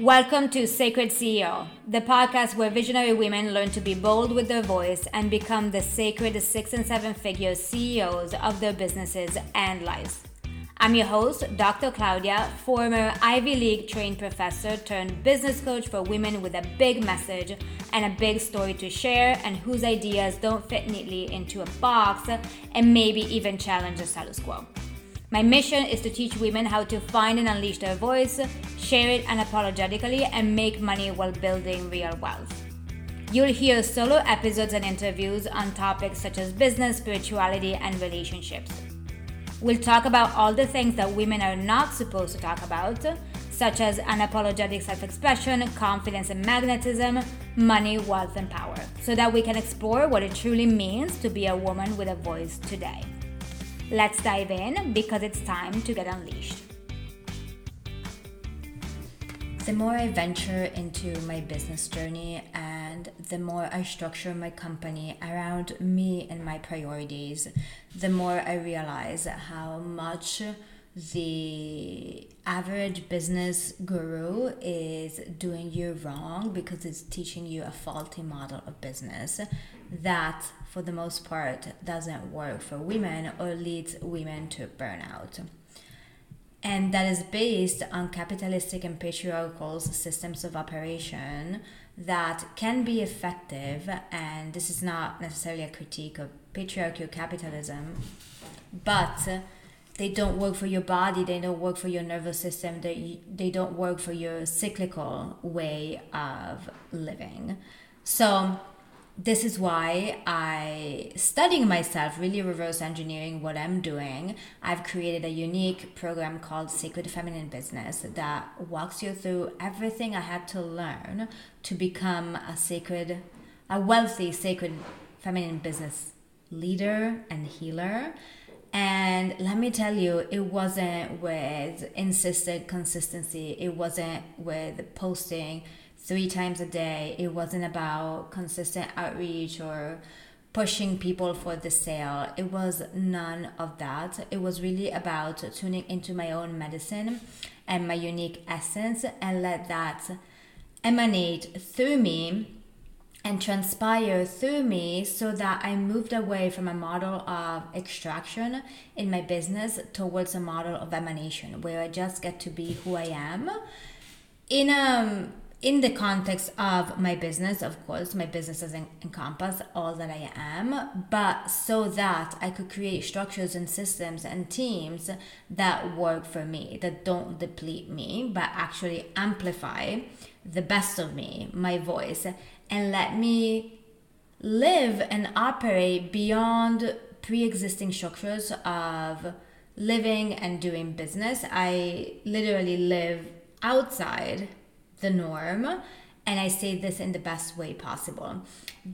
Welcome to Sacred CEO, the podcast where visionary women learn to be bold with their voice and become the sacred six and seven figure CEOs of their businesses and lives. I'm your host, Dr. Claudia, former Ivy League trained professor turned business coach for women with a big message and a big story to share, and whose ideas don't fit neatly into a box and maybe even challenge the status quo. My mission is to teach women how to find and unleash their voice, share it unapologetically, and make money while building real wealth. You'll hear solo episodes and interviews on topics such as business, spirituality, and relationships. We'll talk about all the things that women are not supposed to talk about, such as unapologetic self expression, confidence and magnetism, money, wealth, and power, so that we can explore what it truly means to be a woman with a voice today. Let's dive in because it's time to get unleashed. The more I venture into my business journey and the more I structure my company around me and my priorities, the more I realize how much the average business guru is doing you wrong because it's teaching you a faulty model of business that for the most part doesn't work for women or leads women to burnout and that is based on capitalistic and patriarchal systems of operation that can be effective and this is not necessarily a critique of patriarchal capitalism but they don't work for your body they don't work for your nervous system they, they don't work for your cyclical way of living. So this is why I studying myself, really reverse engineering what I'm doing. I've created a unique program called Sacred Feminine Business that walks you through everything I had to learn to become a sacred, a wealthy, sacred feminine business leader and healer and let me tell you, it wasn't with insisted consistency. It wasn't with posting three times a day. It wasn't about consistent outreach or pushing people for the sale. It was none of that. It was really about tuning into my own medicine and my unique essence and let that emanate through me and transpire through me so that I moved away from a model of extraction in my business towards a model of emanation where I just get to be who I am in um in the context of my business of course my business doesn't encompass all that i am but so that i could create structures and systems and teams that work for me that don't deplete me but actually amplify the best of me my voice and let me live and operate beyond pre-existing structures of living and doing business. I literally live outside the norm and i say this in the best way possible.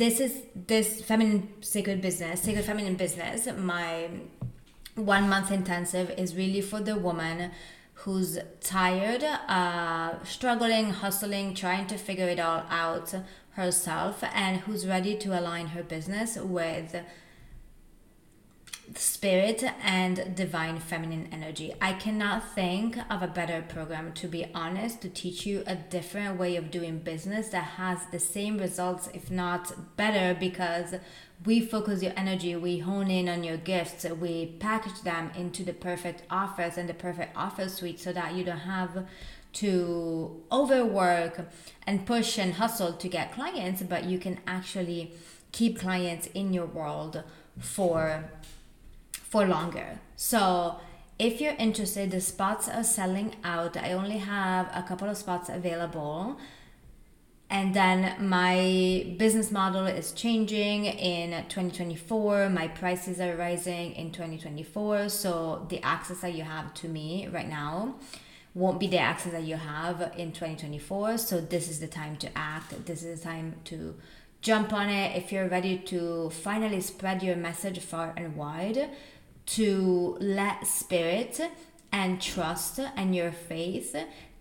This is this feminine sacred business sacred feminine business my one month intensive is really for the woman who's tired uh, struggling hustling trying to figure it all out herself and who's ready to align her business with spirit and divine feminine energy. I cannot think of a better program, to be honest, to teach you a different way of doing business that has the same results, if not better, because we focus your energy, we hone in on your gifts, we package them into the perfect offers and the perfect offer suite so that you don't have to overwork and push and hustle to get clients, but you can actually keep clients in your world for for longer. So if you're interested, the spots are selling out. I only have a couple of spots available. And then my business model is changing in 2024. My prices are rising in 2024. So the access that you have to me right now won't be the access that you have in 2024. So this is the time to act. This is the time to jump on it. If you're ready to finally spread your message far and wide, to let spirit and trust and your faith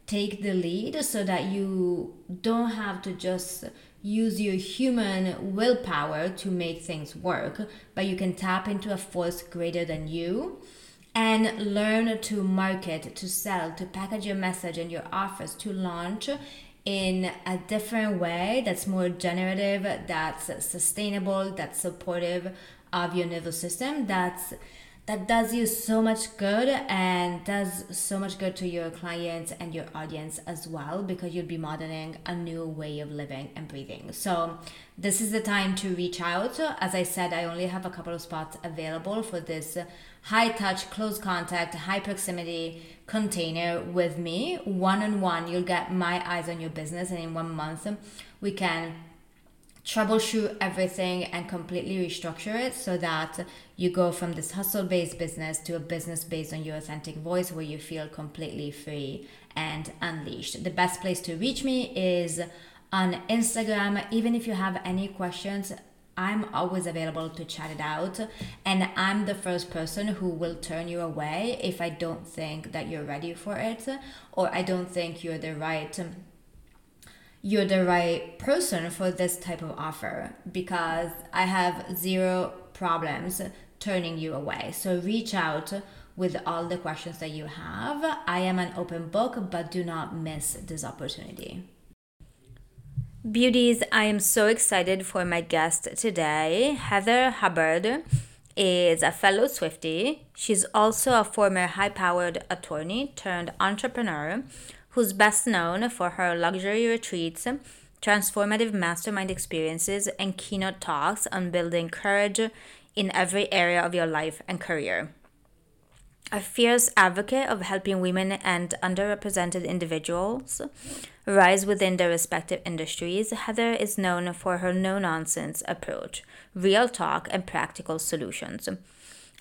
take the lead so that you don't have to just use your human willpower to make things work, but you can tap into a force greater than you and learn to market, to sell, to package your message and your offers, to launch in a different way that's more generative, that's sustainable, that's supportive of your nervous system, that's that does you so much good and does so much good to your clients and your audience as well because you'll be modeling a new way of living and breathing. So, this is the time to reach out. As I said, I only have a couple of spots available for this high touch, close contact, high proximity container with me. One on one, you'll get my eyes on your business, and in one month, we can troubleshoot everything and completely restructure it so that you go from this hustle based business to a business based on your authentic voice where you feel completely free and unleashed. The best place to reach me is on Instagram. Even if you have any questions, I'm always available to chat it out. And I'm the first person who will turn you away if I don't think that you're ready for it or I don't think you're the right you're the right person for this type of offer because I have zero problems turning you away. So reach out with all the questions that you have. I am an open book, but do not miss this opportunity. Beauties, I am so excited for my guest today. Heather Hubbard is a fellow Swifty. She's also a former high powered attorney turned entrepreneur who's best known for her luxury retreats, transformative mastermind experiences, and keynote talks on building courage in every area of your life and career. A fierce advocate of helping women and underrepresented individuals rise within their respective industries, Heather is known for her no nonsense approach, real talk, and practical solutions.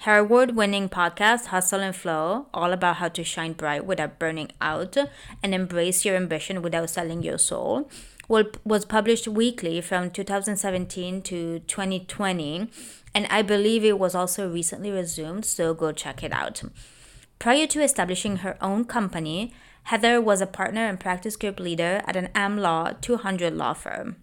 Her award winning podcast, Hustle and Flow, all about how to shine bright without burning out and embrace your ambition without selling your soul, was published weekly from 2017 to 2020. And I believe it was also recently resumed, so go check it out. Prior to establishing her own company, Heather was a partner and practice group leader at an AmLaw 200 law firm.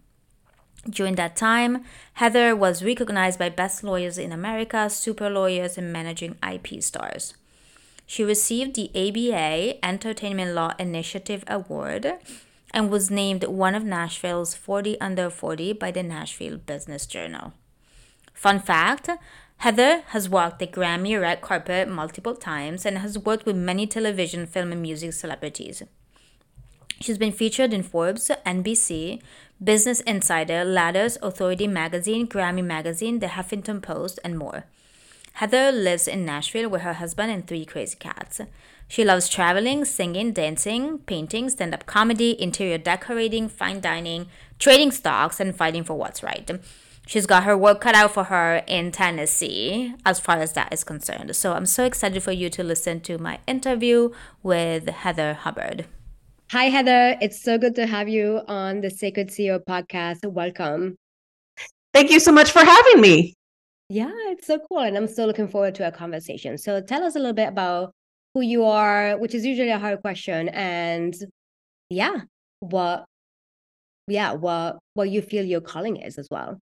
During that time, Heather was recognized by Best Lawyers in America, Super Lawyers, and Managing IP Stars. She received the ABA Entertainment Law Initiative Award and was named one of Nashville's 40 Under 40 by the Nashville Business Journal. Fun fact Heather has walked the Grammy red carpet multiple times and has worked with many television, film, and music celebrities. She's been featured in Forbes, NBC, Business Insider, Ladders, Authority Magazine, Grammy Magazine, The Huffington Post, and more. Heather lives in Nashville with her husband and three crazy cats. She loves traveling, singing, dancing, painting, stand up comedy, interior decorating, fine dining, trading stocks, and fighting for what's right. She's got her work cut out for her in Tennessee as far as that is concerned. So I'm so excited for you to listen to my interview with Heather Hubbard. Hi, Heather. It's so good to have you on the Sacred CEO podcast. Welcome. Thank you so much for having me. Yeah, it's so cool. And I'm still looking forward to our conversation. So tell us a little bit about who you are, which is usually a hard question. And yeah, what, yeah, what, what you feel your calling is as well.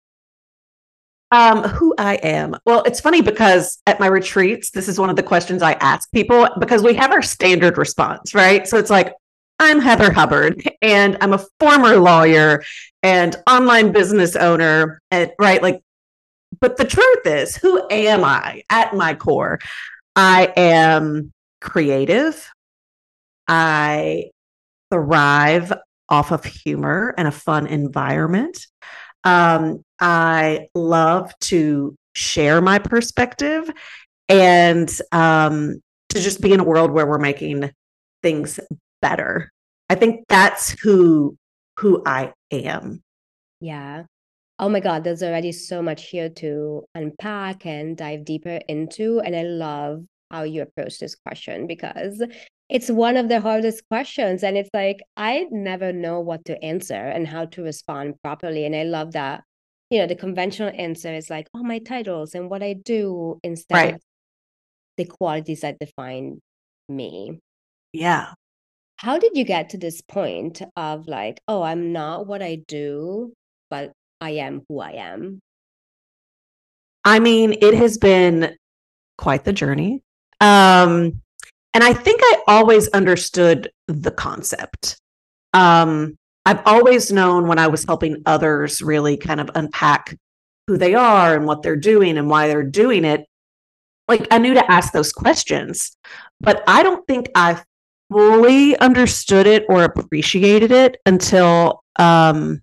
Um, who I am. Well, it's funny because at my retreats, this is one of the questions I ask people because we have our standard response, right? So it's like, I'm Heather Hubbard, and I'm a former lawyer and online business owner. And right, like, but the truth is, who am I at my core? I am creative. I thrive off of humor and a fun environment. Um, I love to share my perspective and um, to just be in a world where we're making things better. I think that's who who I am. Yeah. Oh my God, there's already so much here to unpack and dive deeper into. And I love how you approach this question because it's one of the hardest questions. And it's like, I never know what to answer and how to respond properly. And I love that, you know, the conventional answer is like, oh, my titles and what I do instead right. of the qualities that define me. Yeah how did you get to this point of like oh i'm not what i do but i am who i am i mean it has been quite the journey Um, and I think I always understood the concept. Um, I've always known when I was helping others really kind of unpack who they are and what they're doing and why they're doing it. Like I knew to ask those questions, but I don't think I fully understood it or appreciated it until um,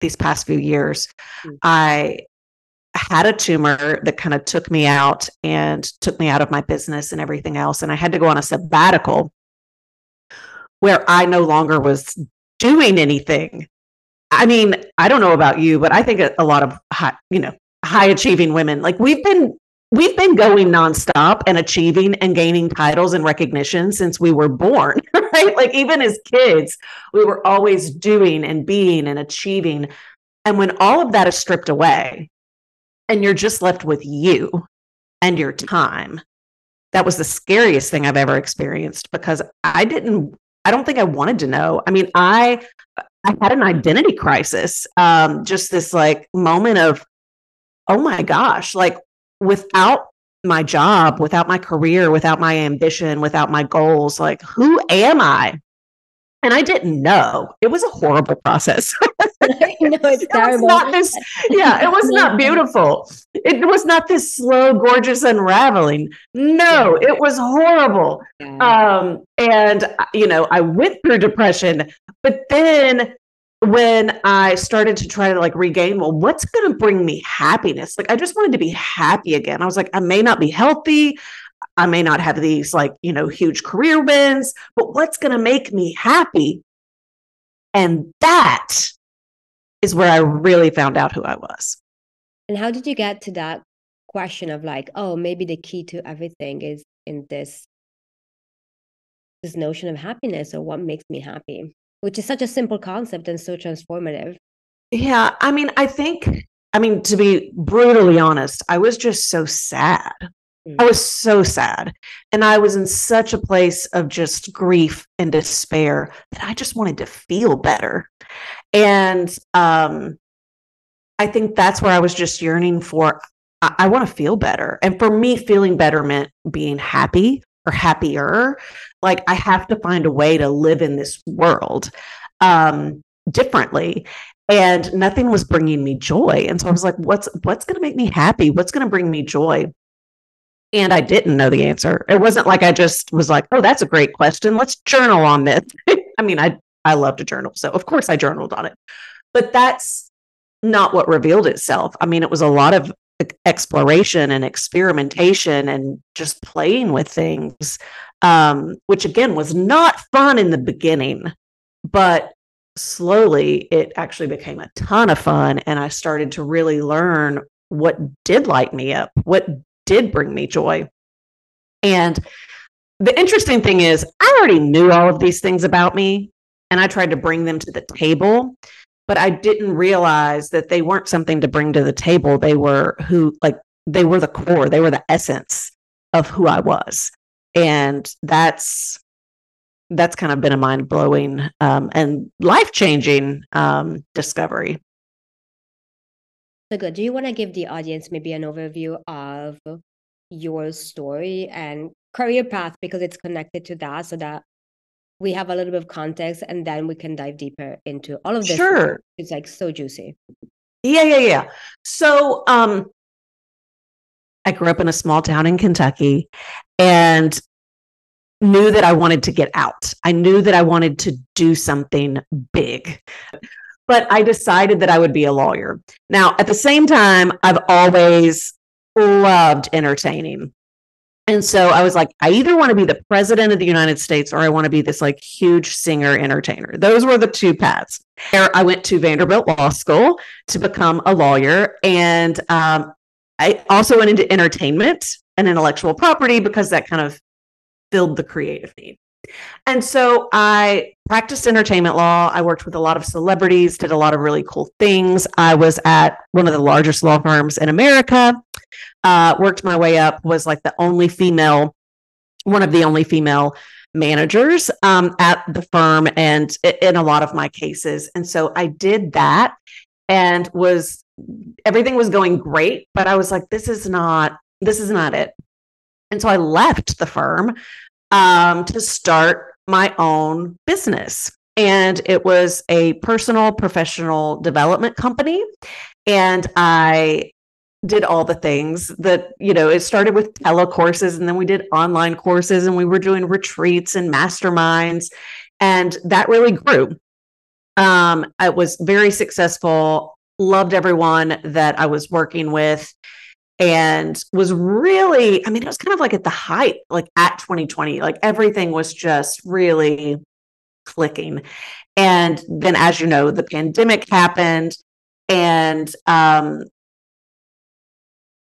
these past few years. Mm-hmm. I had a tumor that kind of took me out and took me out of my business and everything else. And I had to go on a sabbatical where I no longer was doing anything. I mean, I don't know about you, but I think a, a lot of high, you know, high achieving women, like we've been we've been going nonstop and achieving and gaining titles and recognition since we were born, right? Like even as kids, we were always doing and being and achieving. And when all of that is stripped away and you're just left with you and your time, that was the scariest thing I've ever experienced because I didn't, I don't think I wanted to know. I mean, I, I had an identity crisis, um, just this like moment of, oh my gosh, like without my job, without my career, without my ambition, without my goals, like who am I? And I didn't know. It was a horrible process. Know it's it terrible. Was not this, yeah, it was not beautiful. It was not this slow, gorgeous unraveling. No, it was horrible. Yeah. Um, and you know, I went through depression, but then when I started to try to like regain, well, what's going to bring me happiness? Like, I just wanted to be happy again. I was like, I may not be healthy. I may not have these like, you know, huge career wins, but what's going to make me happy? And that is where I really found out who I was. And how did you get to that question of like, oh, maybe the key to everything is in this this notion of happiness or what makes me happy? Which is such a simple concept and so transformative. Yeah. I mean, I think, I mean, to be brutally honest, I was just so sad. Mm. I was so sad. And I was in such a place of just grief and despair that I just wanted to feel better. And um, I think that's where I was just yearning for. I, I want to feel better. And for me, feeling better meant being happy or happier like i have to find a way to live in this world um differently. And nothing was bringing me joy. And so i was like what's what's going to make me happy? What's going to bring me joy? And i didn't know the answer. It wasn't like i just was like oh that's a great question. Let's journal on this. I mean i i love to journal so of course i journaled on it. But that's not what revealed itself. I mean it was a lot of exploration and experimentation and just playing with things, um, which again was not fun in the beginning, but slowly it actually became a ton of fun. And I started to really learn what did light me up, what did bring me joy. And the interesting thing is, I already knew all of these things about me, and I tried to bring them to the table but I didn't realize that they weren't something to bring to the table. They were who, like, they were the core, they were the essence of who I was. And that's, that's kind of been a mind blowing um, and life changing um, discovery. So good. Do you want to give the audience maybe an overview of your story and career path because it's connected to that so that we have a little bit of context and then we can dive deeper into all of this. Sure. It's like so juicy. Yeah, yeah, yeah. So um I grew up in a small town in Kentucky and knew that I wanted to get out. I knew that I wanted to do something big. But I decided that I would be a lawyer. Now, at the same time, I've always loved entertaining. And so I was like, I either want to be the president of the United States or I want to be this like huge singer entertainer. Those were the two paths. I went to Vanderbilt Law School to become a lawyer. And um, I also went into entertainment and intellectual property because that kind of filled the creative need. And so I practiced entertainment law. I worked with a lot of celebrities, did a lot of really cool things. I was at one of the largest law firms in America uh, worked my way up, was like the only female, one of the only female managers um, at the firm and in a lot of my cases. And so I did that and was everything was going great, but I was like, this is not, this is not it. And so I left the firm um, to start my own business. And it was a personal professional development company. And I did all the things that, you know, it started with telecourses and then we did online courses and we were doing retreats and masterminds. And that really grew. Um, I was very successful, loved everyone that I was working with and was really, I mean, it was kind of like at the height, like at 2020, like everything was just really clicking. And then, as you know, the pandemic happened, and um,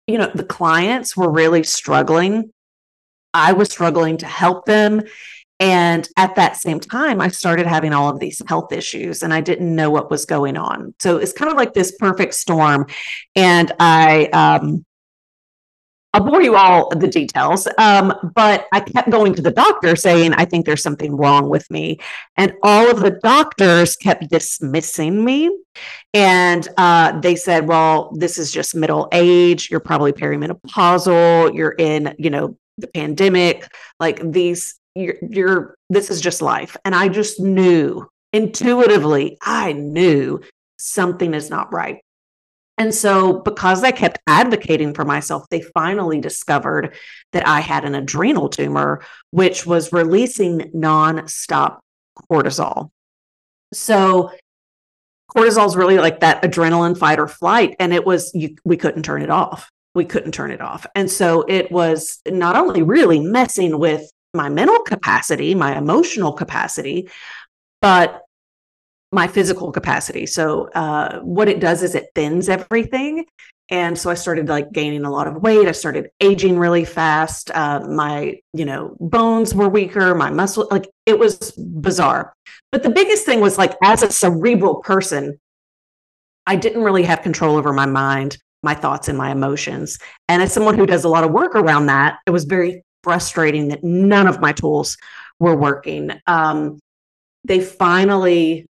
you know, the clients were really struggling. I was struggling to help them. And at that same time, I started having all of these health issues and I didn't know what was going on. So it's kind of like this perfect storm. And I, um, I'll bore you all the details. Um, but I kept going to the doctor saying, I think there's something wrong with me. And all of the doctors kept dismissing me. And uh, they said, well, this is just middle age. You're probably perimenopausal. You're in, you know, the pandemic. Like these, you're, you're, this is just life. And I just knew intuitively, I knew something is not right. And so, because I kept advocating for myself, they finally discovered that I had an adrenal tumor, which was releasing nonstop cortisol. So, cortisol is really like that adrenaline fight or flight. And it was, you, we couldn't turn it off. We couldn't turn it off. And so, it was not only really messing with my mental capacity, my emotional capacity, but my physical capacity. So uh, what it does is it thins everything. And so I started like gaining a lot of weight. I started aging really fast. Uh, my, you know, bones were weaker. My muscle, like it was bizarre. But the biggest thing was like, as a cerebral person, I didn't really have control over my mind, my thoughts, and my emotions. And as someone who does a lot of work around that, it was very frustrating that none of my tools were working. Um, they finally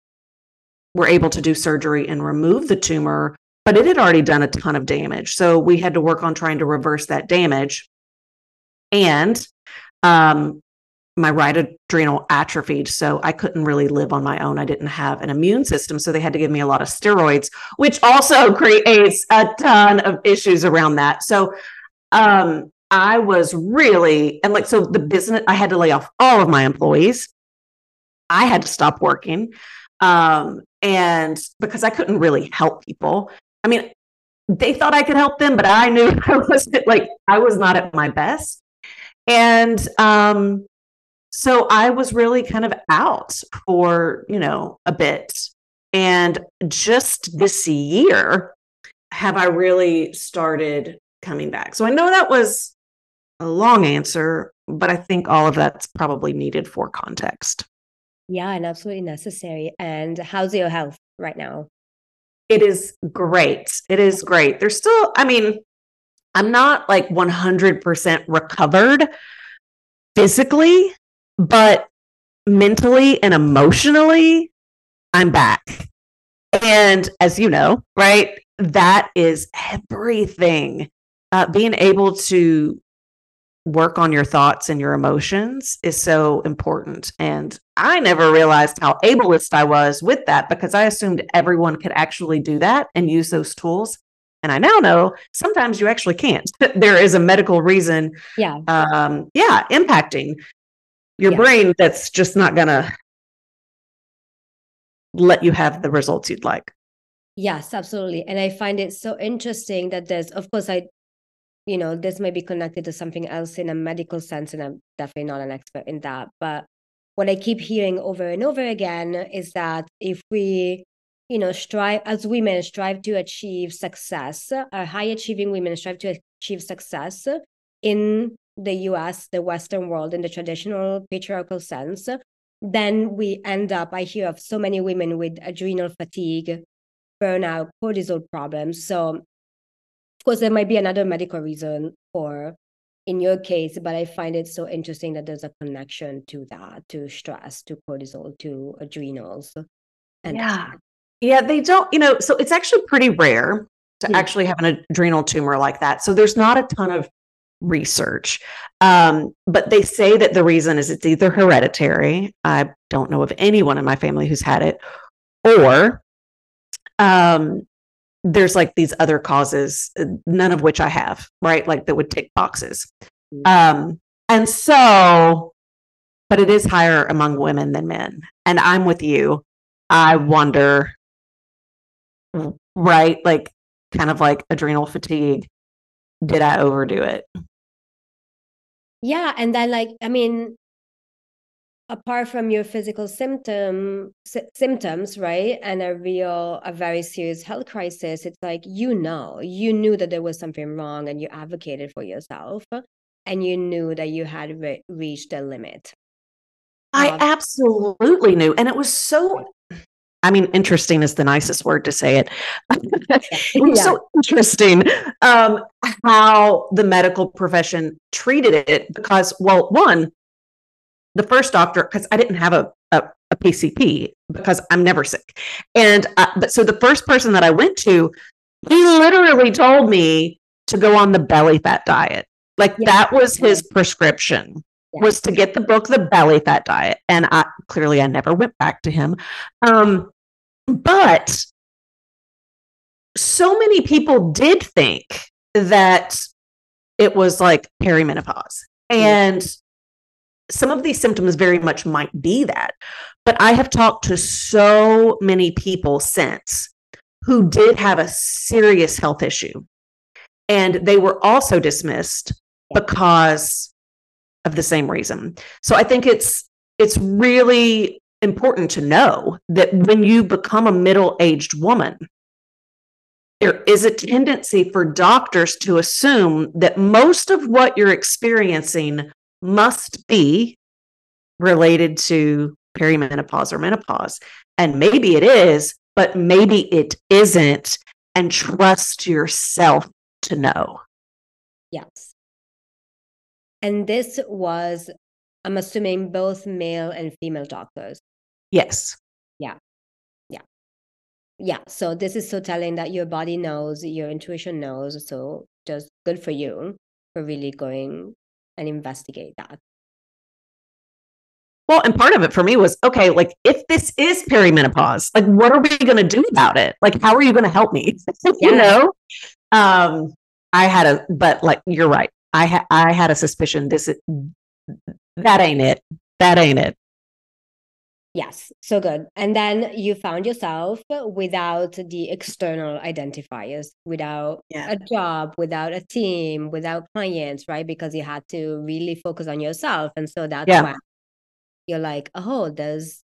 were able to do surgery and remove the tumor, but it had already done a ton of damage. So we had to work on trying to reverse that damage. And um, my right adrenal atrophied. So I couldn't really live on my own. I didn't have an immune system. So they had to give me a lot of steroids, which also creates a ton of issues around that. So um, I was really, and like, so the business, I had to lay off all of my employees. I had to stop working. Um, and because I couldn't really help people. I mean, they thought I could help them, but I knew I wasn't like I was not at my best. And um, so I was really kind of out for, you know, a bit. And just this year have I really started coming back. So I know that was a long answer, but I think all of that's probably needed for context. Yeah, and absolutely necessary. And how's your health right now? It is great. It is great. There's still, I mean, I'm not like 100% recovered physically, but mentally and emotionally, I'm back. And as you know, right, that is everything. Uh, being able to work on your thoughts and your emotions is so important. And I never realized how ableist I was with that because I assumed everyone could actually do that and use those tools. And I now know sometimes you actually can't. there is a medical reason. Yeah. Um, yeah, impacting your yeah. brain that's just not going to let you have the results you'd like. Yes, absolutely. And I find it so interesting that there's, of course, I you know, this may be connected to something else in a medical sense, and I'm definitely not an expert in that. But what I keep hearing over and over again is that if we, you know, strive as women, strive to achieve success, high achieving women strive to achieve success in the US, the Western world, in the traditional patriarchal sense, then we end up, I hear of so many women with adrenal fatigue, burnout, cortisol problems. So course, there might be another medical reason for in your case, but I find it so interesting that there's a connection to that, to stress, to cortisol, to adrenals. And yeah. Yeah, they don't, you know, so it's actually pretty rare to yeah. actually have an adrenal tumor like that. So there's not a ton of research. Um, but they say that the reason is it's either hereditary. I don't know of anyone in my family who's had it, or um, there's like these other causes, uh, none of which I have, right? Like that would tick boxes. Mm. Um, and so, but it is higher among women than men. And I'm with you. I wonder, right? Like, kind of like adrenal fatigue. Did I overdo it? Yeah. And then, like, I mean, apart from your physical symptom sy- symptoms right and a real a very serious health crisis it's like you know you knew that there was something wrong and you advocated for yourself and you knew that you had re- reached a limit i um, absolutely knew and it was so I mean, interesting is the nicest word to say it. it was yeah. so interesting um, how the medical profession treated it because, well, one, the first doctor because I didn't have a, a, a PCP because I'm never sick. And uh, but so the first person that I went to, he literally told me to go on the belly fat diet. Like yeah. that was his prescription yeah. was to get the book the belly fat diet and I clearly I never went back to him. Um but so many people did think that it was like perimenopause. And some of these symptoms very much might be that. But I have talked to so many people since who did have a serious health issue. And they were also dismissed because of the same reason. So I think it's it's really important to know that when you become a middle-aged woman, there is a tendency for doctors to assume that most of what you're experiencing must be related to perimenopause or menopause. And maybe it is, but maybe it isn't. And trust yourself to know. Yes. And this was, I'm assuming, both male and female doctors. Yes. Yeah. Yeah. Yeah. So this is so telling that your body knows, your intuition knows. So just good for you for really going and investigate that. Well, and part of it for me was okay, like if this is perimenopause, like what are we going to do about it? Like, how are you going to help me? you know? Um, I had a, but like you're right. I had I had a suspicion this is that ain't it. That ain't it. Yes, so good. And then you found yourself without the external identifiers, without yeah. a job, without a team, without clients, right? Because you had to really focus on yourself. And so that's yeah. why you're like, oh, there's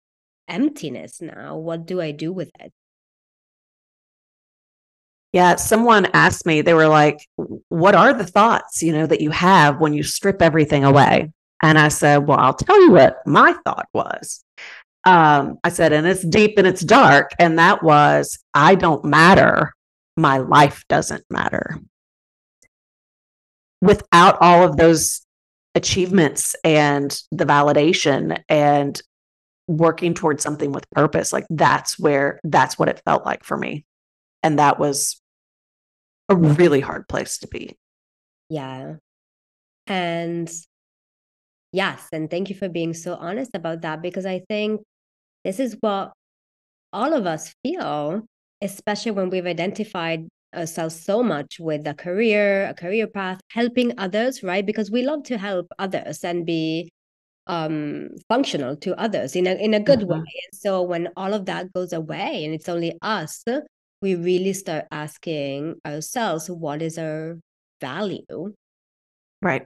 emptiness now. What do I do with it? Yeah, someone asked me, they were like, what are the thoughts, you know, that you have when you strip everything away? And I said, well, I'll tell you what my thought was um, I said, and it's deep and it's dark. And that was, I don't matter. My life doesn't matter. Without all of those achievements and the validation and working towards something with purpose, like that's where, that's what it felt like for me. And that was a really hard place to be. Yeah. And yes, and thank you for being so honest about that because I think this is what all of us feel, especially when we've identified ourselves so much with a career, a career path, helping others, right? Because we love to help others and be um functional to others in a in a good mm-hmm. way. And so when all of that goes away and it's only us, we really start asking ourselves what is our value? Right.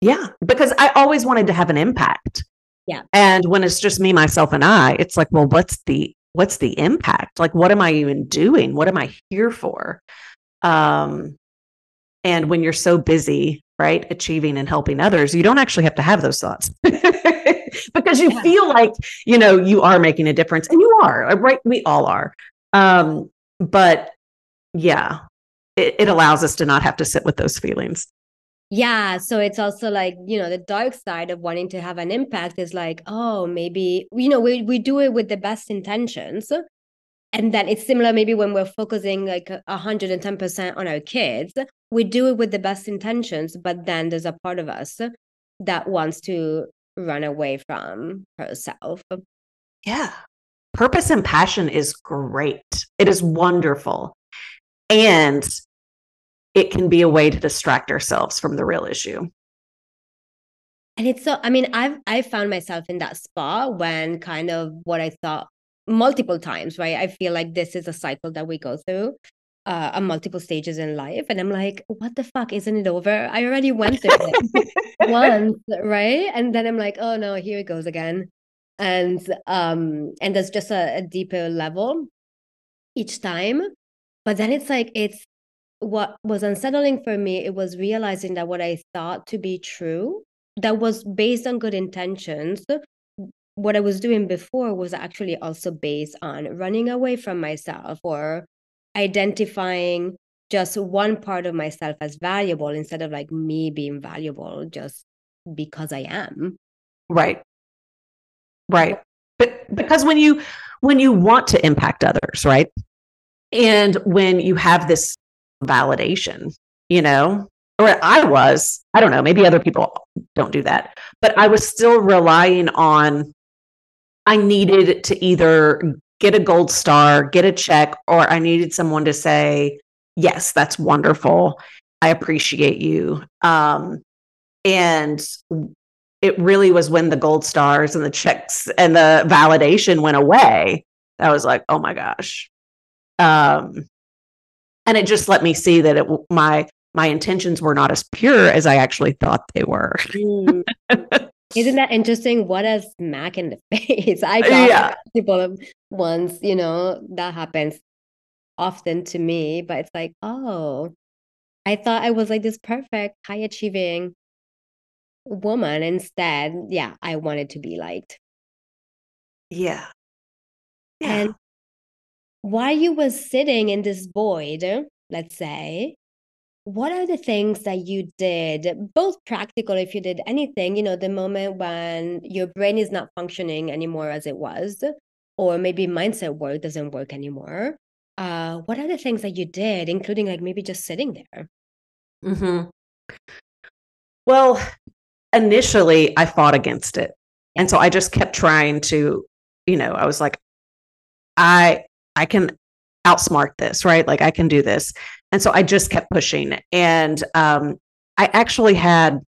Yeah, because I always wanted to have an impact. Yeah. And when it's just me, myself, and I, it's like, well, what's the what's the impact? Like, what am I even doing? What am I here for? Um, and when you're so busy, right, achieving and helping others, you don't actually have to have those thoughts because you feel like you know you are making a difference, and you are, uh, right? We all are. Um, but yeah, it, it allows us to not have to sit with those feelings. Yeah, so it's also like, you know, the dark side of wanting to have an impact is like, oh, maybe, you know, we, we do it with the best intentions. and then it's similar maybe when we're focusing like 110% on our kids we do it with the best intentions but then there's a part of us that wants to run away from herself. Yeah. Purpose and passion is great. It is wonderful. And it can be a way to distract ourselves from the real issue and it's so i mean i've i found myself in that spot when kind of what i thought multiple times, right? I feel like this is a cycle that we go through uh, on multiple stages in life. And I'm like, what the fuck? Isn't it over? I already went through it once, right? And then I'm like, oh no, here it goes again. And um, and there's just a, a deeper level each time. But then it's like it's what was unsettling for me, it was realizing that what I thought to be true, that was based on good intentions, what I was doing before was actually also based on running away from myself or identifying just one part of myself as valuable instead of like me being valuable just because I am. Right. Right. But because when you when you want to impact others, right? And when you have this validation, you know, or I was, I don't know, maybe other people don't do that, but I was still relying on I needed to either get a gold star, get a check, or I needed someone to say, Yes, that's wonderful. I appreciate you. Um, and it really was when the gold stars and the checks and the validation went away I was like, oh my gosh. Um, and it just let me see that it my my intentions were not as pure as I actually thought they were. mm. Isn't that interesting? What a smack in the face. I got yeah. people once, you know, that happens often to me, but it's like, oh, I thought I was like this perfect, high achieving woman. Instead, yeah, I wanted to be liked. Yeah. yeah. And while you were sitting in this void, let's say, what are the things that you did both practical if you did anything you know the moment when your brain is not functioning anymore as it was or maybe mindset work doesn't work anymore uh what are the things that you did including like maybe just sitting there? Mm-hmm. well initially i fought against it. And so i just kept trying to you know i was like i i can outsmart this right like i can do this and so I just kept pushing. And um, I actually had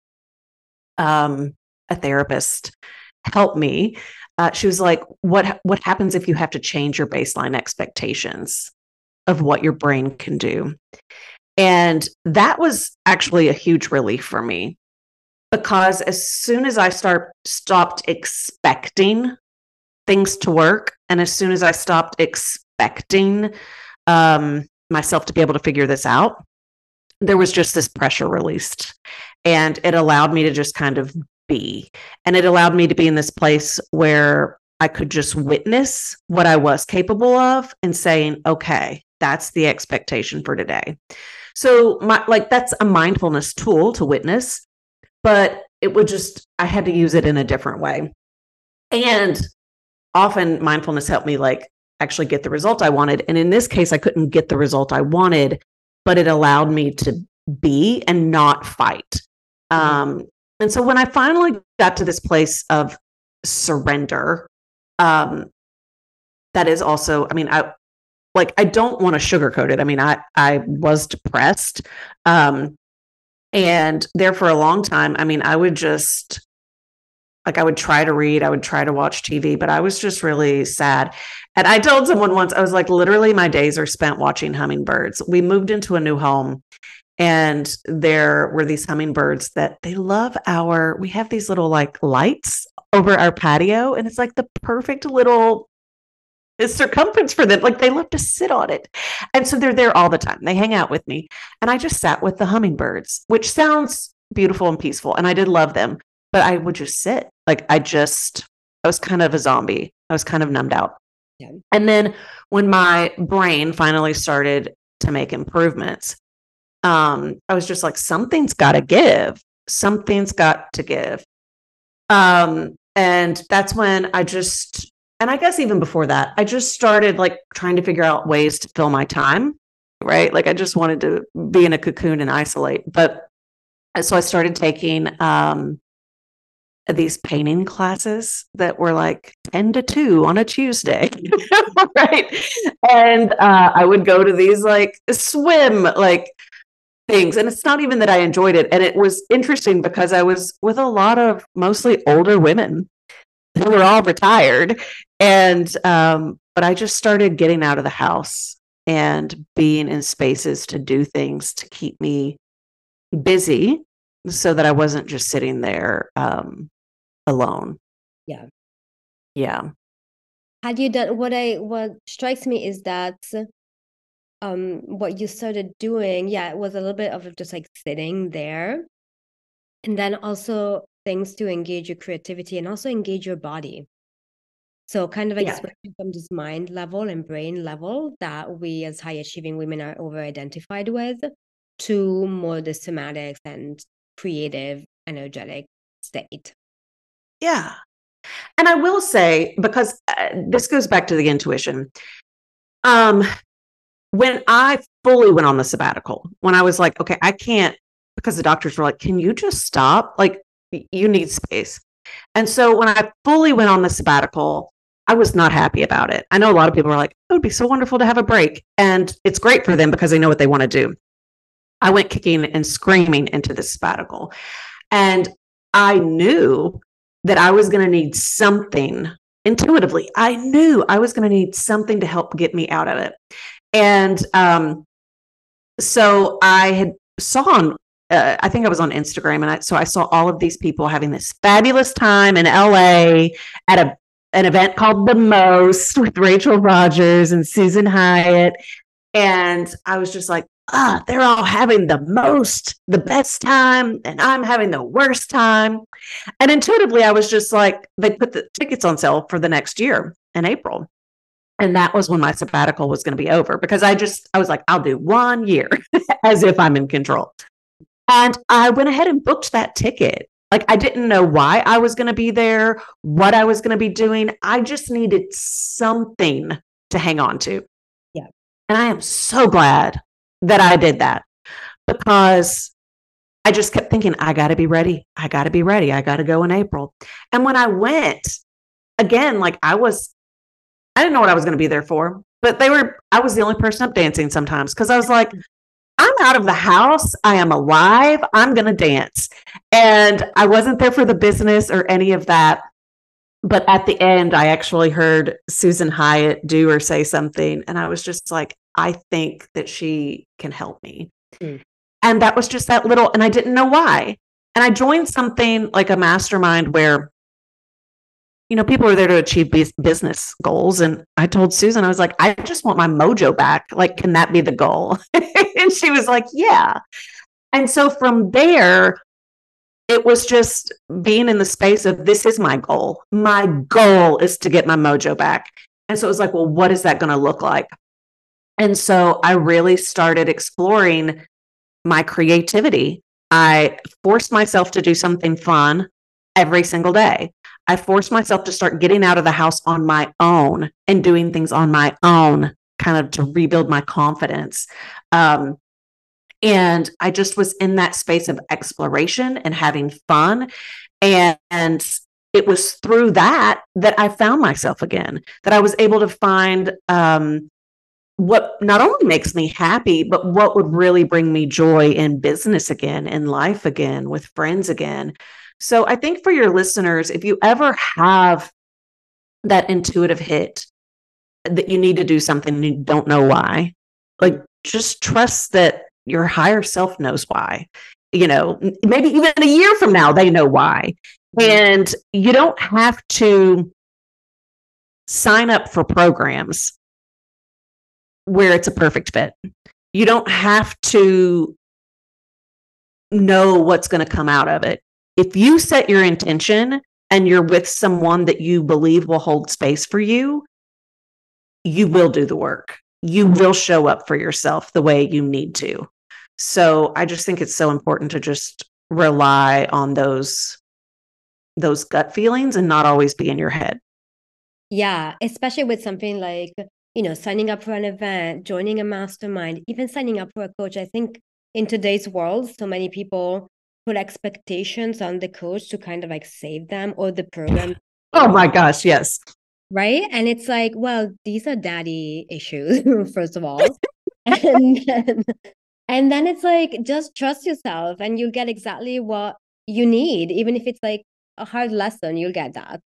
um, a therapist help me. Uh, she was like, "What what happens if you have to change your baseline expectations of what your brain can do?" And that was actually a huge relief for me because as soon as I start stopped expecting things to work, and as soon as I stopped expecting um, myself to be able to figure this out, there was just this pressure released. And it allowed me to just kind of be. And it allowed me to be in this place where I could just witness what I was capable of and saying, okay, that's the expectation for today. So my like that's a mindfulness tool to witness, but it would just I had to use it in a different way. And often mindfulness helped me like actually get the result I wanted. And in this case, I couldn't get the result I wanted, but it allowed me to be and not fight. Mm-hmm. Um, and so when I finally got to this place of surrender, um, that is also, I mean, I like I don't want to sugarcoat it. I mean, I I was depressed. Um, and there for a long time, I mean, I would just like I would try to read, I would try to watch TV, but I was just really sad. And I told someone once, I was like, literally, my days are spent watching hummingbirds. We moved into a new home and there were these hummingbirds that they love our, we have these little like lights over our patio, and it's like the perfect little circumference for them. Like they love to sit on it. And so they're there all the time. They hang out with me. And I just sat with the hummingbirds, which sounds beautiful and peaceful. And I did love them but I would just sit. Like I just, I was kind of a zombie. I was kind of numbed out. Yeah. And then when my brain finally started to make improvements, um, I was just like, something's got to give. Something's got to give. Um, and that's when I just and I guess even before that, I just started like trying to figure out ways to fill my time, right? Like I just wanted to be in a cocoon and isolate. But so I started taking um, these painting classes that were like 10 to 2 on a Tuesday, right? And uh, I would go to these like swim, like things. And it's not even that I enjoyed it. And it was interesting because I was with a lot of mostly older women who were all retired. And, um, but I just started getting out of the house and being in spaces to do things to keep me busy so that I wasn't just sitting there um, alone. Yeah. Yeah. Had you done what I what strikes me is that um what you started doing, yeah, it was a little bit of just like sitting there. And then also things to engage your creativity and also engage your body. So kind of like Yeah. from this mind level and brain level that we as high achieving women are over identified with to more the somatics and creative, energetic state. Yeah. And I will say, because uh, this goes back to the intuition. Um, when I fully went on the sabbatical, when I was like, okay, I can't, because the doctors were like, can you just stop? Like, you need space. And so when I fully went on the sabbatical, I was not happy about it. I know a lot of people are like, it would be so wonderful to have a break. And it's great for them because they know what they want to do. I went kicking and screaming into the sabbatical. And I knew that I was going to need something intuitively. I knew I was going to need something to help get me out of it. And um, so I had saw on, uh, I think I was on Instagram, and I so I saw all of these people having this fabulous time in LA at a an event called The Most with Rachel Rodgers and Susan Hyatt. And I was just like, ah, they're all having the most, the best time, and I'm having the worst time. And intuitively, I was just like, they put the tickets on sale for the next year in April. And that was when my sabbatical was going to be over because I just, I was like, I'll do one year as if I'm in control. And I went ahead and booked that ticket. Like, I didn't know why I was going to be there, what I was going to be doing. I just needed something to hang on to. Yeah. And I am so glad that I did that because I just kept thinking, I got to be ready. I got to be ready. I got to go in April. And when I went, again, like I was, I didn't know what I was going to be there for, but they were, I was the only person up dancing sometimes because I was like, mm. I'm out of the house. I am alive. I'm going to dance. And I wasn't there for the business or any of that. But at the end, I actually heard Susan Hyatt do or say something. And I was just like, I think that she can help me. Mm. And that was just that little, and I didn't know why. And I joined something like a mastermind where, you know, people are there to achieve bus- business goals. And I told Susan, I was like, I just want my mojo back. Like, can that be the goal? and she was like, yeah. And so from there, it was just being in the space of this is my goal. My goal is to get my mojo back. And so it was like, well, what is that going to look like? And so I really started exploring my creativity. I forced myself to do something fun every single day. I forced myself to start getting out of the house on my own and doing things on my own, kind of to rebuild my confidence. Um, and I just was in that space of exploration and having fun. And, and it was through that that I found myself again, that I was able to find um, what not only makes me happy, but what would really bring me joy in business again, in life again, with friends again. So I think for your listeners, if you ever have that intuitive hit that you need to do something and you don't know why, like just trust that your higher self knows why. You know, maybe even a year from now, they know why. Mm-hmm. And you don't have to sign up for programs where it's a perfect fit. You don't have to know what's going to come out of it. If you set your intention and you're with someone that you believe will hold space for you, you will do the work. You will show up for yourself the way you need to. So I just think it's so important to just rely on those those gut feelings and not always be in your head. Yeah, especially with something like, you know, signing up for an event, joining a mastermind, even signing up for a coach. I think in today's world, so many people put expectations on the coach to kind of like save them or the program. Oh my gosh, yes. Right. And it's like, well, these are daddy issues, first of all. and then, and then it's like, just trust yourself and you'll get exactly what you need. Even if it's like a hard lesson, you'll get that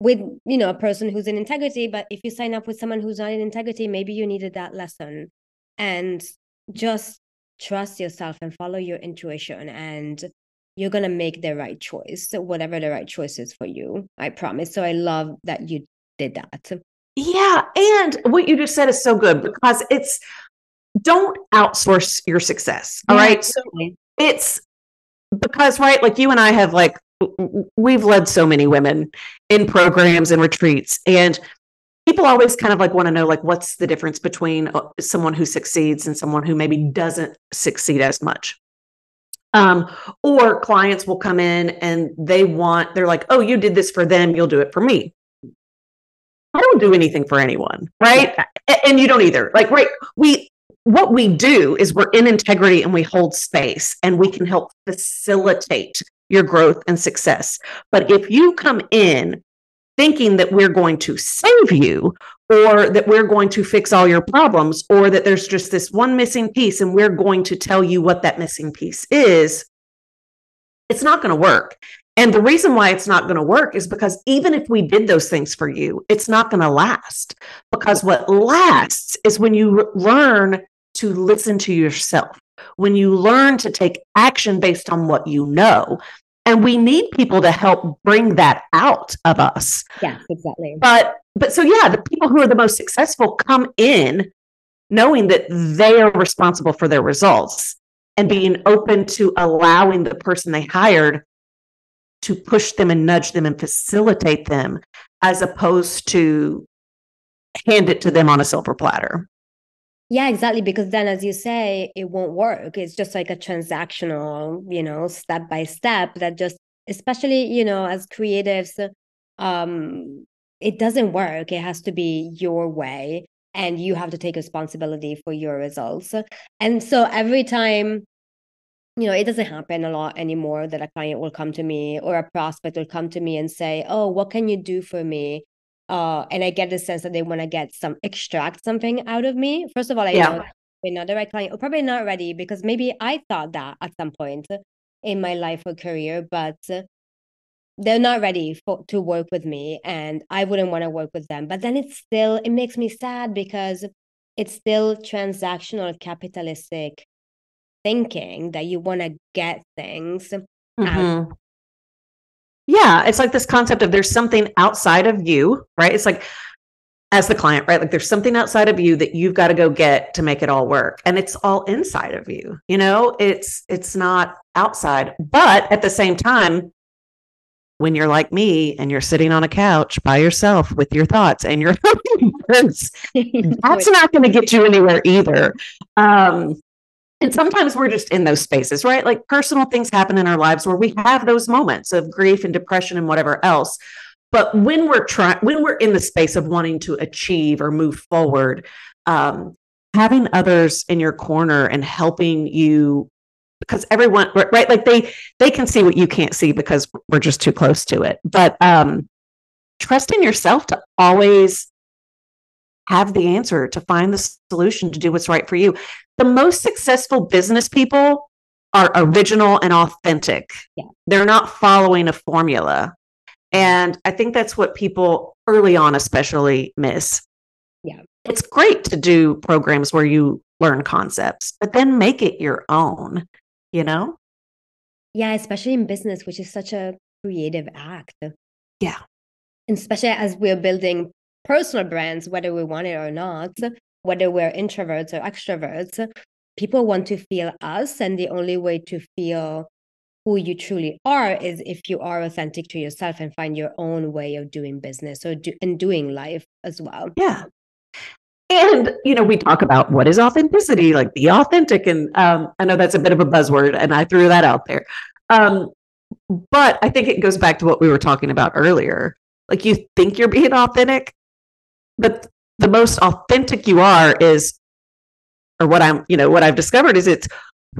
with you know a person who's in integrity but if you sign up with someone who's not in integrity maybe you needed that lesson. And just trust yourself and follow your intuition and you're going to make the right choice whatever the right choice is for you i promise. So i love that you did that. Yeah and what you just said is so good because it's don't outsource your success all yeah, right? So it's because right like you and i have like we've led so many women in programs and retreats and people always kind of like want to know like what's the difference between uh, someone who succeeds and someone who maybe doesn't succeed as much. Um, or clients will come in and they want they're like oh you did this for them you'll do it for me. I don't do anything for anyone right? Yeah. and you don't either. Like right we what we do is we're in integrity and we hold space and we can help facilitate your growth and success. But if you come in thinking that we're going to save you or that we're going to fix all your problems or that there's just this one missing piece and we're going to tell you what that missing piece is, it's not going to work. And the reason why it's not going to work is because even if we did those things for you, it's not going to last. Because what lasts is when you learn to listen to yourself, when you learn to take action based on what you know. And we need people to help bring that out of us. Yeah, exactly. But but so yeah, the people who are the most successful come in knowing that they are responsible for their results and being open to allowing the person they hired to push them and nudge them and facilitate them as opposed to hand it to them on a silver platter. Yeah, exactly. Because then, as you say, it won't work. It's just like a transactional, you know, step by step that just, especially, you know, as creatives, um, it doesn't work. It has to be your way and you have to take responsibility for your results. And so every time, you know, it doesn't happen a lot anymore that a client will come to me or a prospect will come to me and say, Oh, what can you do for me? Uh, and I get the sense that they want to get some extract something out of me. First of all, I yeah. know they're not the right client, or probably not ready because maybe I thought that at some point in my life or career, but they're not ready for to work with me, and I wouldn't want to work with them. But then it's still it makes me sad because it's still transactional capitalistic thinking that you want to get things mm-hmm. out yeah, it's like this concept of there's something outside of you, right? It's like as the client, right? Like there's something outside of you that you've got to go get to make it all work. And it's all inside of you. You know, it's it's not outside. But at the same time, when you're like me and you're sitting on a couch by yourself with your thoughts and your words, that's not going to get you anywhere either. Um, and sometimes we're just in those spaces, right? Like personal things happen in our lives where we have those moments of grief and depression and whatever else. But when we're trying, when we're in the space of wanting to achieve or move forward, um, having others in your corner and helping you because everyone right like they they can see what you can't see because we're just too close to it but um trust in yourself to always have the answer to find the solution to do what's right for you the most successful business people are original and authentic. Yeah. They're not following a formula. And I think that's what people early on, especially miss. Yeah. It's great to do programs where you learn concepts, but then make it your own, you know? Yeah, especially in business, which is such a creative act. Yeah. And especially as we're building personal brands, whether we want it or not, whether we're introverts or extroverts, people want to feel us. And the only way to feel who you truly are is if you are authentic to yourself and find your own way of doing business or do, and doing life as well. Yeah. And, you know, we talk about what is authenticity, like be authentic. And um, I know that's a bit of a buzzword, and I threw that out there. Um, but I think it goes back to what we were talking about earlier. Like you think you're being authentic, but the most authentic you are is, or what I'm, you know, what I've discovered is it's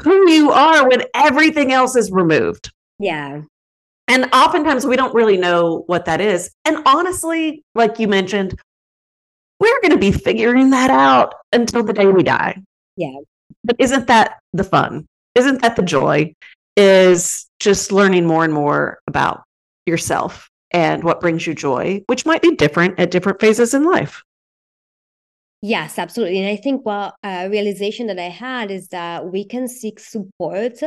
who you are when everything else is removed. Yeah. And oftentimes we don't really know what that is. And honestly, like you mentioned, we're going to be figuring that out until the day we die. Yeah. But isn't that the fun? Isn't that the joy? Is just learning more and more about yourself and what brings you joy, which might be different at different phases in life. Yes, absolutely. And I think what a realization that I had is that we can seek support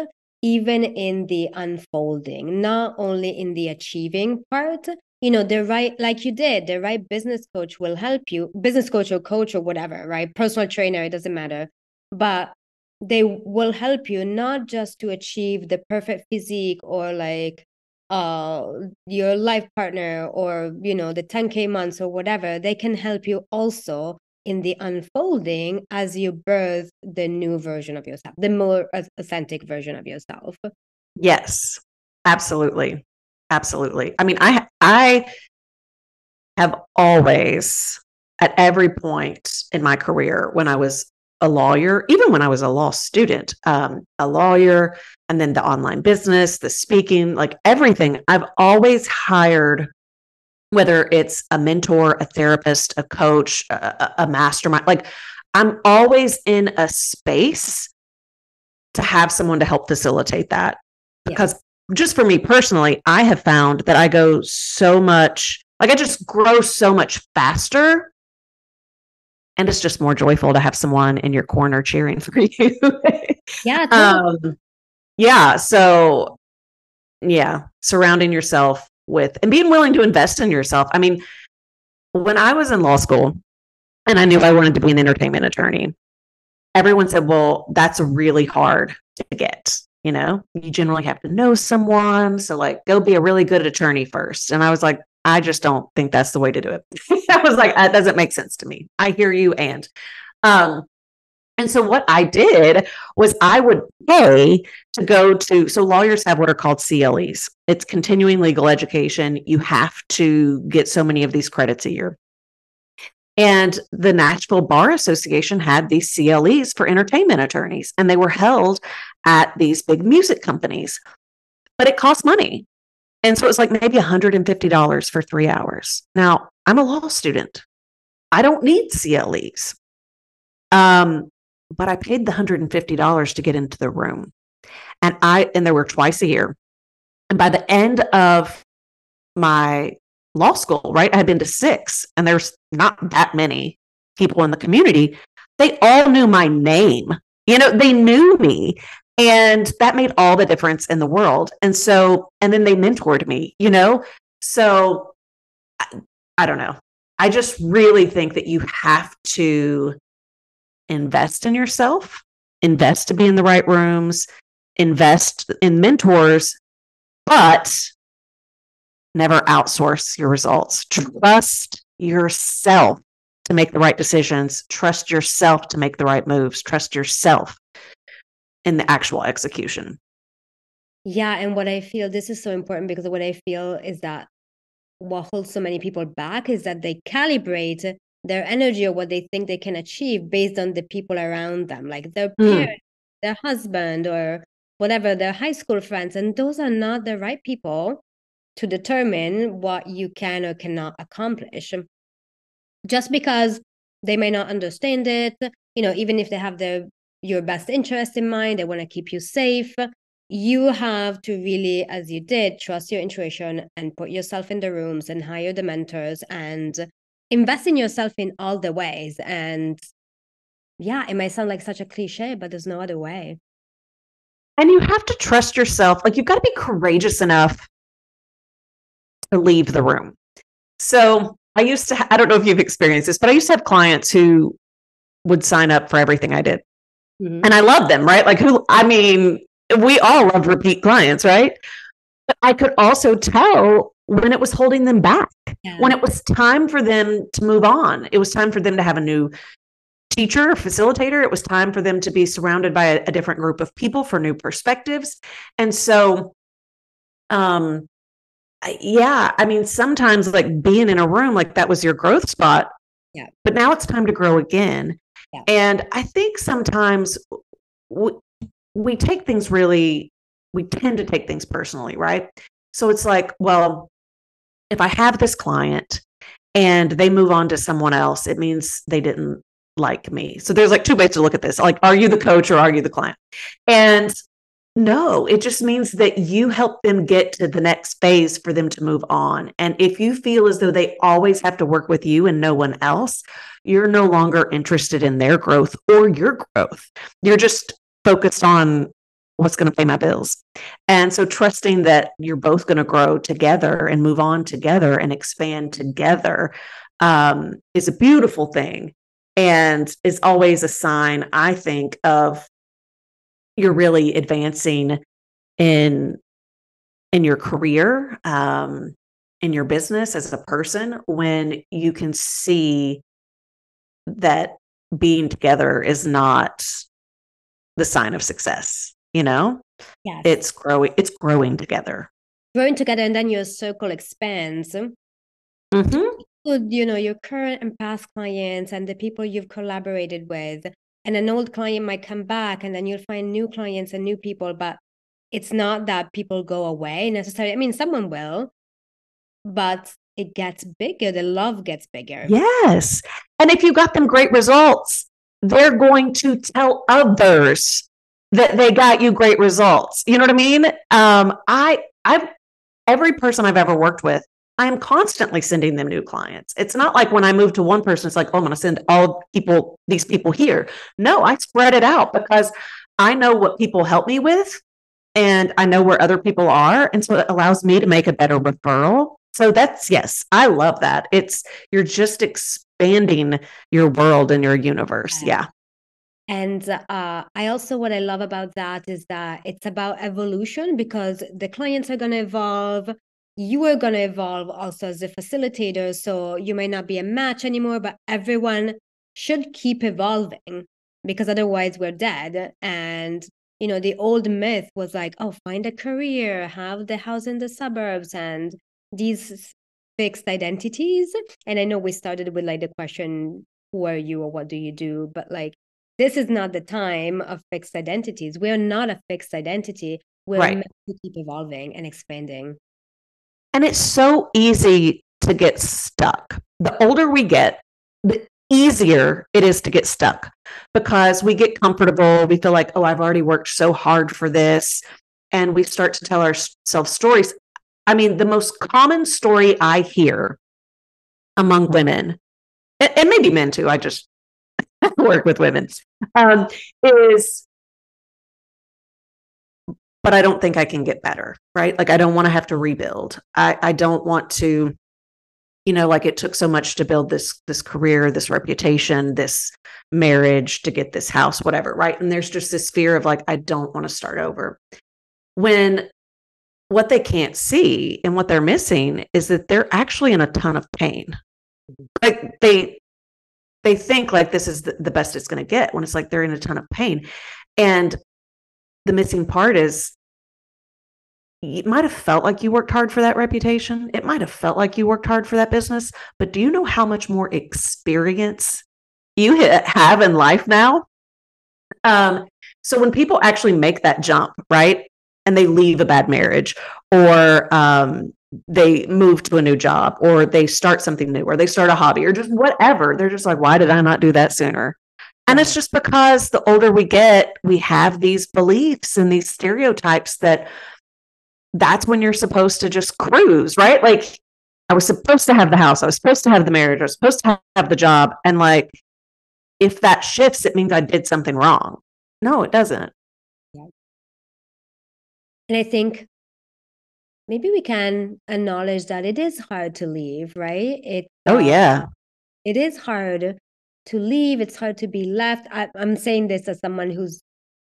even in the unfolding, not only in the achieving part. You know, the right, like you did, the right business coach will help you, business coach or coach or whatever, right? Personal trainer, it doesn't matter. But they will help you not just to achieve the perfect physique or like uh your life partner or you know the 10k months or whatever they can help you also in the unfolding as you birth the new version of yourself, the more authentic version of yourself. Yes, absolutely. Absolutely. I mean, I I have always at every point in my career when I was a lawyer, even when I was a law student, um, a lawyer, and then the online business, the speaking, like everything, I've always hired whether it's a mentor, a therapist, a coach, a, a mastermind. Like I'm always in a space to have someone to help facilitate that. Because yeah. just for me personally, I have found that I go so much, like I just grow so much faster. And it's just more joyful to have someone in your corner cheering for you. yeah. Um, yeah. So, yeah, surrounding yourself with and being willing to invest in yourself. I mean, when I was in law school and I knew I wanted to be an entertainment attorney, everyone said, well, that's really hard to get. You know, you generally have to know someone. So, like, go be a really good attorney first. And I was like, I just don't think that's the way to do it. I was like, that doesn't make sense to me. I hear you. And, um, and so what I did was I would pay to go to so lawyers have what are called CLEs. It's continuing legal education. You have to get so many of these credits a year. And the Nashville Bar Association had these CLEs for entertainment attorneys, and they were held at these big music companies. But it cost money. And so it was like maybe $150 for three hours. Now, I'm a law student. I don't need CLEs. Um, but I paid the $150 to get into the room. And I, and there were twice a year. And by the end of my law school, right, I had been to six, and there's not that many people in the community. They all knew my name. You know, they knew me. And that made all the difference in the world. And so, and then they mentored me, you know? So I, I don't know. I just really think that you have to invest in yourself, invest to be in the right rooms, invest in mentors, but never outsource your results. Trust yourself to make the right decisions. Trust yourself to make the right moves. Trust yourself in the actual execution. Yeah. And what I feel, this is so important because what I feel is that what holds so many people back is that they calibrate their energy or what they think they can achieve based on the people around them, like their mm. parents, their husband, or whatever, their high school friends. And those are not the right people to determine what you can or cannot accomplish. Just because they may not understand it, you know, even if they have their your best interest in mind, they want to keep you safe. You have to really, as you did, trust your intuition and put yourself in the rooms and hire the mentors and invest in yourself in all the ways. And yeah, it might sound like such a cliche, but there's no other way. And you have to trust yourself. Like you've got to be courageous enough to leave the room. So I used to, I don't know if you've experienced this, but I used to have clients who would sign up for everything I did. Mm-hmm. And I love them, right? Like who, I mean, we all love repeat clients, right? But I could also tell when it was holding them back, yeah. when it was time for them to move on. It was time for them to have a new teacher, facilitator. It was time for them to be surrounded by a, a different group of people for new perspectives. And so, um, yeah, I mean, sometimes like being in a room like that was your growth spot. Yeah. But now it's time to grow again. Yeah. And I think sometimes we, we take things really, we tend to take things personally, right? So it's like, well, if I have this client and they move on to someone else, it means they didn't like me. So there's like two ways to look at this. Like, are you the coach or are you the client? And no, it just means that you help them get to the next phase for them to move on. And if you feel as though they always have to work with you and no one else, you're no longer interested in their growth or your growth. You're just focused on what's going to pay my bills. And so trusting that you're both going to grow together and move on together and expand together um, is a beautiful thing and is always a sign, I think, of you're really advancing in in your career um, in your business as a person when you can see that being together is not the sign of success you know Yes. it's growing it's growing together growing together and then your circle expands. mm-hmm. You know, your current and past clients and the people you've collaborated with. And an old client might come back and then you'll find new clients and new people, but it's not that people go away necessarily. I mean, someone will, but it gets bigger. The love gets bigger. yes and if you got them great results they're going to tell others that they got you great results. You know what i mean? Um i i've every person i've ever worked with i am constantly sending them new clients. It's not like when i move to one person it's like oh i'm going to send all people these people here. No i spread it out because i know what people help me with and i know where other people are and so it allows me to make a better referral. So that's yes i love that. It's you're just expanding your world and your universe. Yeah And uh, I also, what I love about that is that it's about evolution because the clients are going to evolve. You are going to evolve also as a facilitator. So you may not be a match anymore, but everyone should keep evolving because otherwise we're dead. And, you know, the old myth was like, oh, find a career, have the house in the suburbs, and these fixed identities. And I know we started with like the question, who are you or what do you do? But like, this is not the time of fixed identities. We're not a fixed identity. We're Right. meant to keep evolving and expanding. And it's so easy to get stuck. The older we get, the easier it is to get stuck because we get comfortable. We feel like, oh, I've already worked so hard for this. And we start to tell ourselves stories. I mean, the most common story I hear among women, and maybe men too, I just work with women, um, is but I don't think I can get better, right? Like I don't want to have to rebuild. I, I don't want to, you know, like it took so much to build this this career, this reputation, this marriage to get this house, whatever, right? And there's just this fear of like, I don't want to start over. When what they can't see and what they're missing is that they're actually in a ton of pain. Like they they think like this is the, best it's going to get when it's like they're in a ton of pain. And the missing part is it might have felt like you worked hard for that reputation. It might have felt like you worked hard for that business. But do you know how much more experience you have in life now? Um, so when people actually make that jump, right, and they leave a bad marriage, or um, they move to a new job, or they start something new, or they start a hobby, or just whatever, they're just like, why did I not do that sooner? And it's just because the older we get, we have these beliefs and these stereotypes that that's when you're supposed to just cruise, right? Like, I was supposed to have the house, I was supposed to have the marriage, I was supposed to have the job. And like, if that shifts, it means I did something wrong. No, it doesn't. And I think maybe we can acknowledge that it is hard to leave, right? It Oh, uh, yeah. it is hard to leave. It's hard to be left. I, I'm saying this as someone who's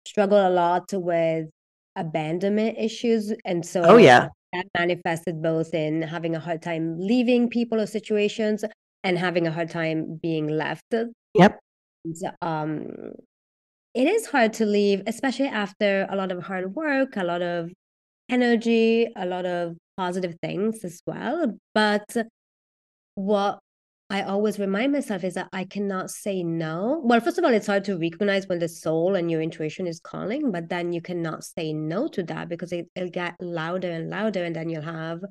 struggled a lot with abandonment issues, and so Oh, yeah. that manifested both in having a hard time leaving people or situations and having a hard time being left. Yep. And, um, it is hard to leave, especially after a lot of hard work, a lot of energy, a lot of positive things as well. But what I always remind myself is that I cannot say no. Well, first of all, it's hard to recognize when the soul and your intuition is calling, but then you cannot say no to that because it, will get louder and louder, and then you'll have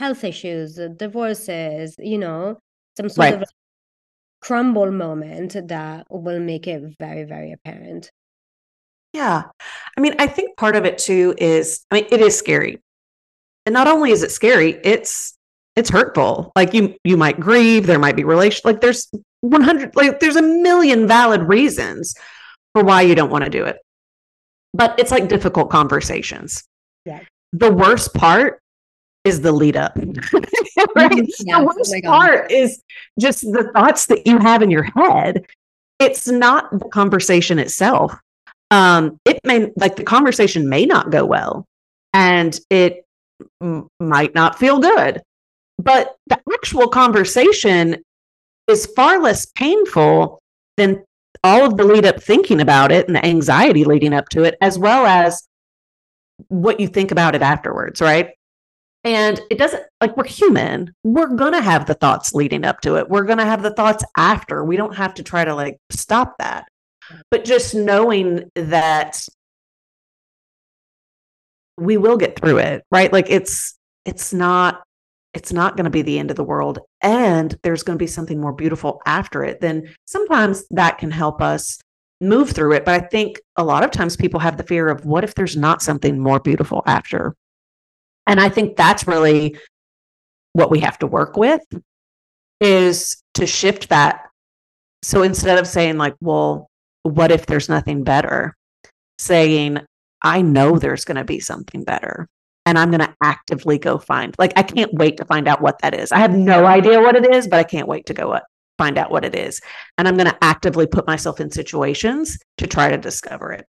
health issues, uh, divorces, you know, some sort right. of crumble moment that will make it very, very apparent. Yeah. I mean, I think part of it too is, I mean, it is scary. And not only is it scary, it's it's hurtful. Like you you might grieve, there might be relation like there's 100 like there's a million valid reasons for why you don't want to do it. But it's like difficult conversations. Yeah. The worst part is the lead up. right? Mm-hmm. Yeah. The worst oh part is just the thoughts that you have in your head. It's not the conversation itself. Um, it may like the conversation may not go well and it m- might not feel good but the actual conversation is far less painful than all of the lead up thinking about it and the anxiety leading up to it, as well as what you think about it afterwards, right? And it doesn't like we're human. We're going to have the thoughts leading up to it. We're going to have the thoughts after. We don't have to try to like stop that. But just knowing that we will get through it, right? Like it's it's not it's not going to be the end of the world and there's going to be something more beautiful after it then sometimes that can help us move through it. But i think a lot of times people have the fear of what if there's not something more beautiful after? And i think that's really what we have to work with is to shift that. So instead of saying like well what if there's nothing better saying i know there's going to be something better and I'm going to actively go find. Like I can't wait to find out what that is. I have no idea what it is, but I can't wait to go up, find out what it is. And I'm going to actively put myself in situations to try to discover it.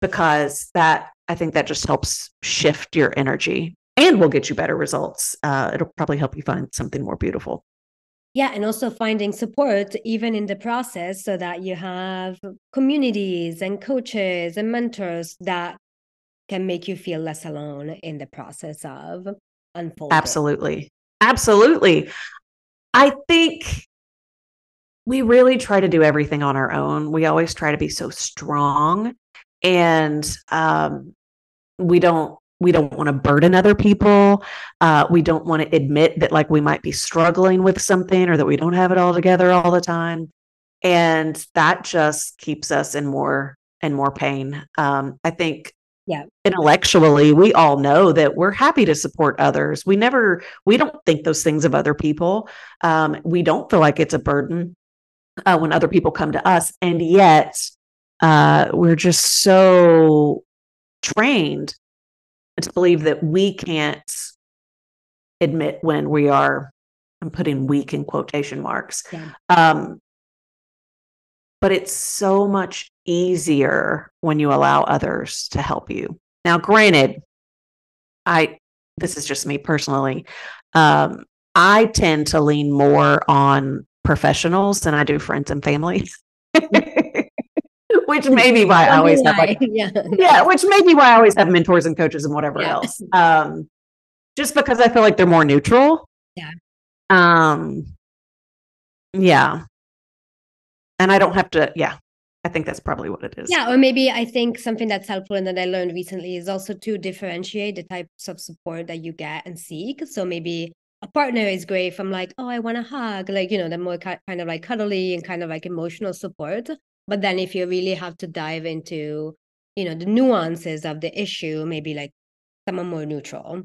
Because that I think that just helps shift your energy and will get you better results. Uh, it'll probably help you find something more beautiful. Yeah, and also finding support even in the process so that you have communities and coaches and mentors that can make you feel less alone in the process of unfolding. Absolutely. Absolutely. I think we really try to do everything on our own. We always try to be so strong and um, we don't we don't want to burden other people. Uh, we don't want to admit that like we might be struggling with something or that we don't have it all together all the time. And that just keeps us in more and more pain. Um, I think yeah intellectually we all know that we're happy to support others we never we don't think those things of other people um, we don't feel like it's a burden uh, when other people come to us and yet uh, we're just so trained to believe that we can't admit when we are i'm putting weak in quotation marks yeah. um, but it's so much easier when you allow others to help you. Now, granted, I this is just me personally. Um, I tend to lean more on professionals than I do friends and family. which may be why I always have like, yeah. yeah, which may be why I always have mentors and coaches and whatever yeah. else. Um, just because I feel like they're more neutral. Yeah. Um, yeah and I don't have to, yeah, I think that's probably what it is. Yeah, or maybe I think something that's helpful and that I learned recently is also to differentiate the types of support that you get and seek. So maybe a partner is great from like, oh, I want a hug, like, you know, the more kind of like cuddly and kind of like emotional support. But then if you really have to dive into, you know, the nuances of the issue, maybe like someone more neutral.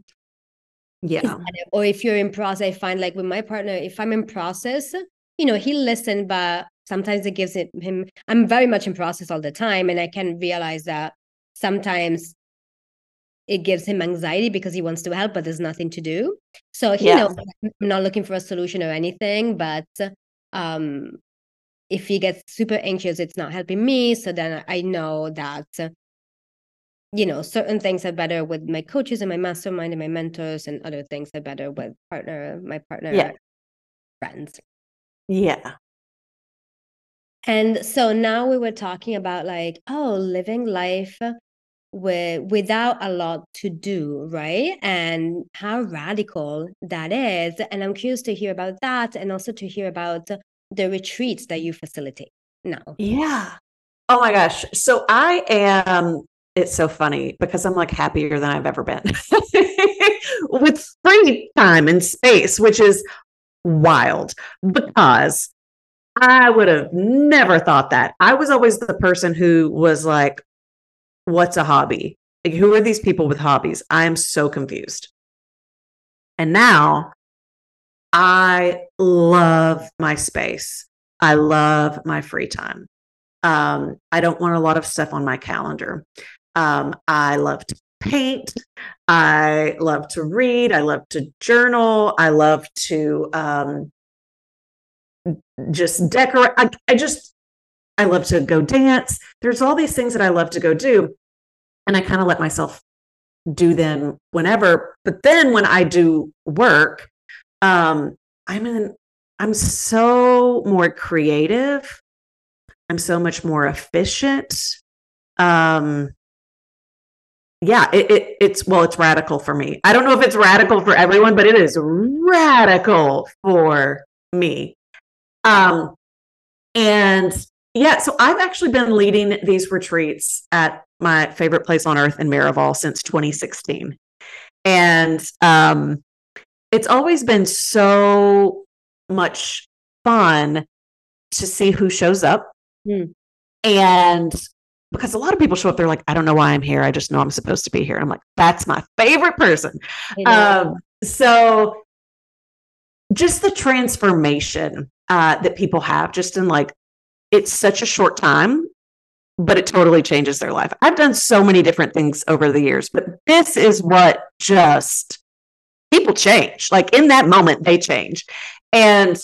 Yeah. Or if you're in process, I find like with my partner, if I'm in process, you know, he listen, but sometimes it gives it, him i'm very much in process all the time and i can realize that sometimes it gives him anxiety because he wants to help but there's nothing to do so he yeah. knows i'm not looking for a solution or anything but um if he gets super anxious it's not helping me so then i know that you know certain things are better with my coaches and my mastermind and my mentors and other things are better with partner my partner yeah. friends yeah and so now we were talking about like, oh, living life with without a lot to do, right? And how radical that is. And I'm curious to hear about that and also to hear about the retreats that you facilitate now. Yeah. Oh my gosh. So I am it's so funny because I'm like happier than I've ever been with free time and space, which is wild because I would have never thought that. I was always the person who was like, what's a hobby? Like, who are these people with hobbies? I am so confused. And now I love my space. I love my free time. Um, I don't want a lot of stuff on my calendar. Um, I love to paint. I love to read. I love to journal. I love to um, just decorate. I, I just, I love to go dance. There's all these things that I love to go do. And I kind of let myself do them whenever. But then when I do work, um, I'm in, I'm so more creative. I'm so much more efficient. Um, yeah, it, it, it's well, it's radical for me. I don't know if it's radical for everyone, but it is radical for me. Um, and yeah, so I've actually been leading these retreats at my favorite place on earth in Miraval since 2016. And um, it's always been so much fun to see who shows up. Mm. And because a lot of people show up, they're like, I don't know why I'm here. I just know I'm supposed to be here. I'm like, that's my favorite person. Um, so just the transformation uh, that people have just in like, it's such a short time, but it totally changes their life. I've done so many different things over the years, but this is what just people change. Like in that moment, they change. And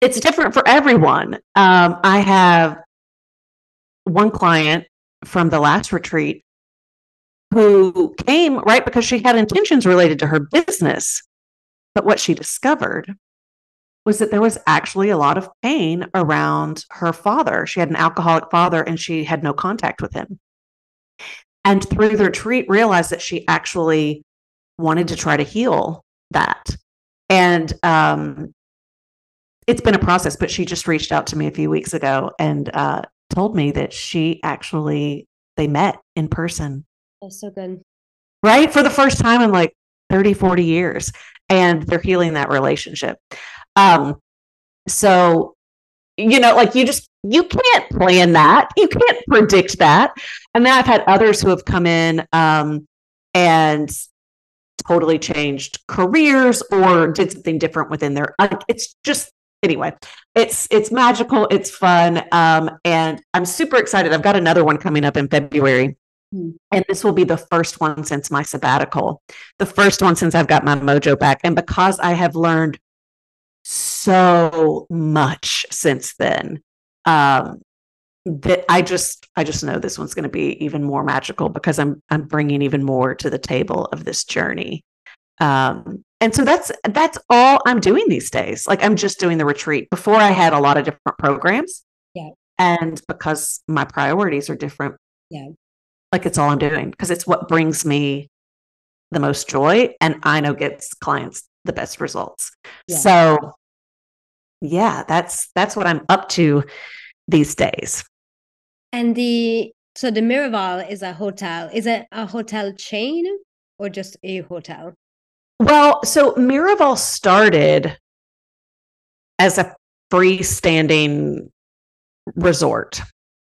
it's different for everyone. Um, I have one client from the last retreat who came right because she had intentions related to her business. But what she discovered was that there was actually a lot of pain around her father. She had an alcoholic father and she had no contact with him. And through the retreat, realized that she actually wanted to try to heal that. And um, it's been a process, but she just reached out to me a few weeks ago and uh, told me that she actually they met in person. That's so good. Right? For the first time in like 30, 40 years. And they're healing that relationship. Um, so you know, like you just you can't plan that. You can't predict that. And then I've had others who have come in um and totally changed careers or did something different within their it's just anyway, it's it's magical, it's fun, um, and I'm super excited. I've got another one coming up in February. Hmm. And this will be the first one since my sabbatical, the first one since I've got my mojo back. And because I have learned so much since then, um, that I just I just know this one's going to be even more magical because I'm I'm bringing even more to the table of this journey. Um, and so that's that's all i'm doing these days. Like i'm just doing the retreat. Before i had a lot of different programs. Yeah. And because my priorities are different yeah. like it's all i'm doing because it's what brings me the most joy and i know gets clients the best results. Yeah. so yeah that's that's what i'm up to these days and the so the miraval is a hotel is it a hotel chain or just a hotel well, so Miraval started as a freestanding resort.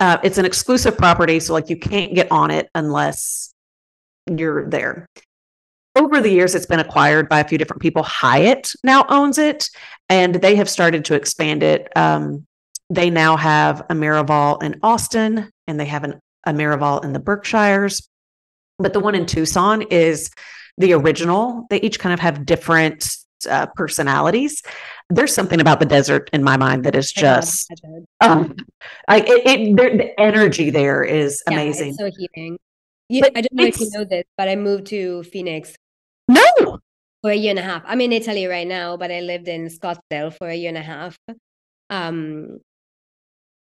Uh, it's an exclusive property, so like you can't get on it unless you're there. Over the years, it's been acquired by a few different people. Hyatt now owns it, and they have started to expand it. Um, they now have a Miraval in Austin, and they have an, a Miraval in the Berkshires. But the one in Tucson is the original. They each kind of have different uh, personalities. There's something about the desert in my mind that is just um, like it, it the energy there is yeah, amazing. so healing. You, I don't know if you know this, but I moved to Phoenix. No. For a year and a half. I'm in Italy right now, but I lived in Scottsdale for a year and a half. Um,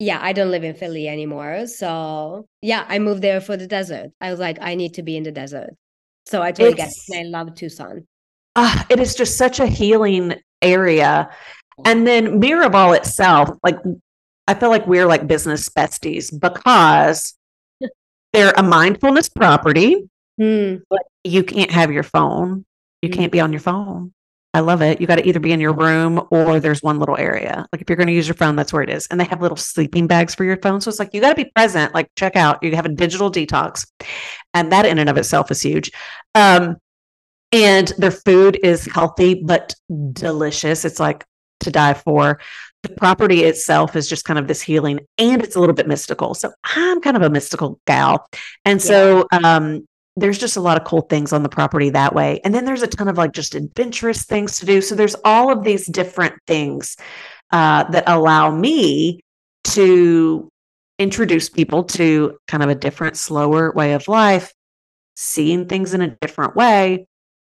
yeah, I don't live in Philly anymore. So yeah, I moved there for the desert. I was like, I need to be in the desert. So I totally It's- get it. I love Tucson. Ah, it is just such a healing area. And then Miraval itself, like I feel like we're like business besties because they're a mindfulness property. Hmm. You can't have your phone. You Mm. can't be on your phone. I love it. You got to either be in your room or there's one little area. Like if you're going to use your phone, that's where it is. And they have little sleeping bags for your phone. So it's like you got to be present. Like check out. You have a digital detox, and that in and of itself is huge. Um, and their food is healthy but delicious. It's like to die for. The property itself is just kind of this healing, and it's a little bit mystical. So I'm kind of a mystical gal, and so um, there's just a lot of cool things on the property that way. And then there's a ton of like just adventurous things to do. So there's all of these different things uh, that allow me to introduce people to kind of a different, slower way of life, seeing things in a different way,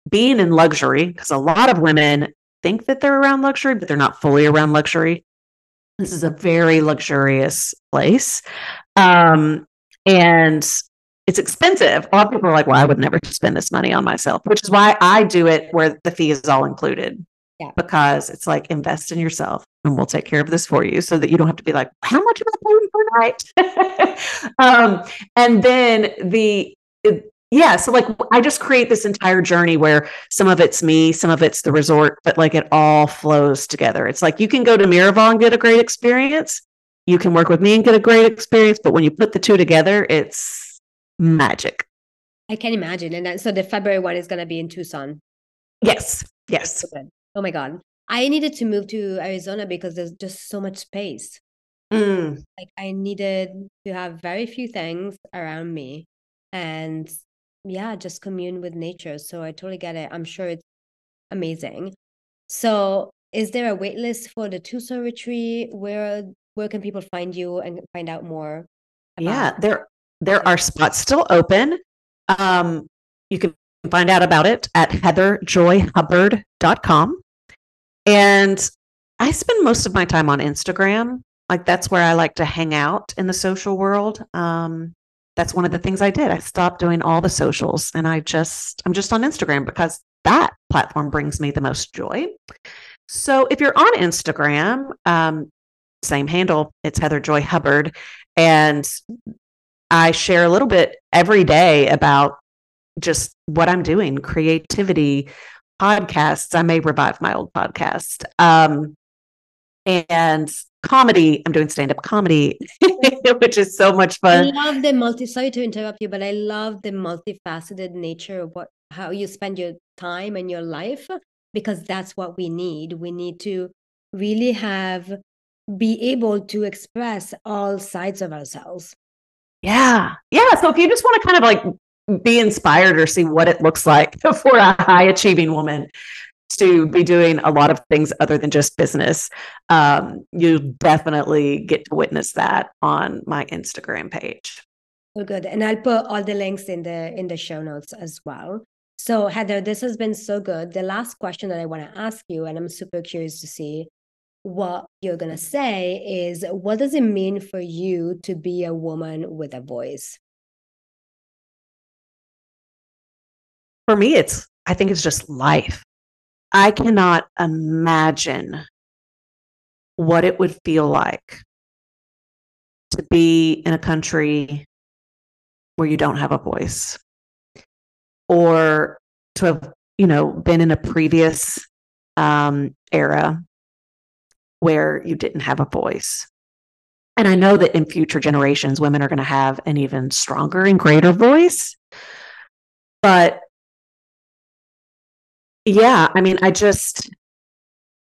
being in luxury, because a lot of women think that they're around luxury, but they're not fully around luxury. This is a very luxurious place. Um, and it's expensive. A lot of people are like, well, I would never spend this money on myself, which is why I do it where the fee is all included. Yeah. Because it's like invest in yourself and we'll take care of this for you so that you don't have to be like, how much am I paying per night? um, and then the, it- yeah, so like I just create this entire journey where some of it's me, some of it's the resort, but like it all flows together. It's like you can go to Miraval and get a great experience. You can work with me and get a great experience, but when you put the two together, it's magic. I can imagine. And then, so the February one is going to be in Tucson. Yes, yes. Oh my God. I needed to move to Arizona because there's just so much space. Mm, Like I needed to have very few things around me and yeah, just commune with nature. So I totally get it. I'm sure it's amazing. So is there a wait list for the Tucson retreat? Where where can people find you and find out more? yeah, there there are spots still open. Um, you can find out about it at heatherjoyhubbard.com. And I spend most of my time on Instagram. Like that's where I like to hang out in the social world. Um, that's one of the things I did. I stopped doing all the socials and I just I'm just on Instagram because that platform brings me the most joy. So if you're on Instagram, um, same handle, it's Heather Joy Hubbard. And I share a little bit every day about just what I'm doing, creativity, podcasts. I may revive my old podcast. Um, and comedy. I'm doing stand up comedy, which is so much fun. I love the multi sorry to interrupt you, but I love the multifaceted nature of what how you spend your time and your life because that's what we need. We need to really have be able to express all sides of ourselves. Yeah. Yeah. So if you just want to kind of like be inspired or see what it looks like for a high achieving woman to be doing a lot of things other than just business, um, you definitely get to witness that on my Instagram page. So good. And I'll put all the links in the in the show notes as well. So Heather, this has been so good. The last question that I want to ask you, and I'm super curious to see what you're gonna say, is what does it mean for you to be a woman with a voice? For me, it's, I think it's just life. I cannot imagine what it would feel like to be in a country where you don't have a voice or to have you know been in a previous um, era where you didn't have a voice. And i know that in future generations women are going to have an even stronger and greater voice. But yeah i mean i just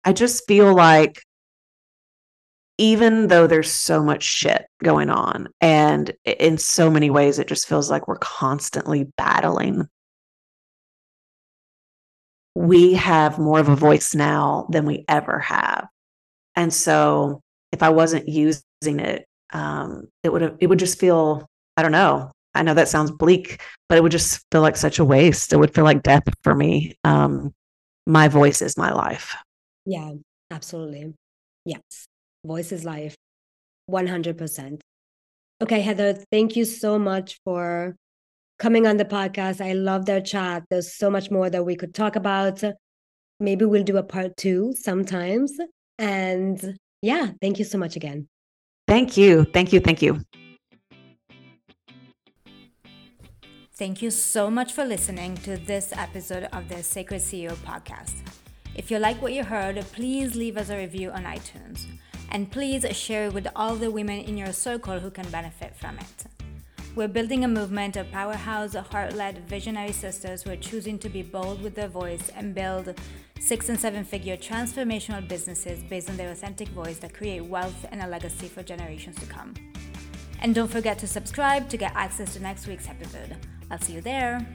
i just feel like even though there's so much shit going on and in so many ways it just feels like we're constantly battling. We have more of a voice now than we ever have and so if i wasn't using it um it would have it would just feel i don't know i know that sounds bleak but it would just feel like such a waste it would feel like death for me um my voice is my life Yeah, absolutely. Yes. Voice is life. 100%. Okay, Heather, thank you so much for coming on the podcast. I love their chat. There's so much more that we could talk about. Maybe we'll do a part two sometimes. And yeah, thank you so much again. Thank you. Thank you. Thank you. Thank you so much for listening to this episode of the Sacred CEO podcast. If you like what you heard, please leave us a review on iTunes. And please share it with all the women in your circle who can benefit from it. We're building a movement of powerhouse, heart led, visionary sisters who are choosing to be bold with their voice and build six and seven figure transformational businesses based on their authentic voice that create wealth and a legacy for generations to come. And don't forget to subscribe to get access to next week's episode. I'll see you there.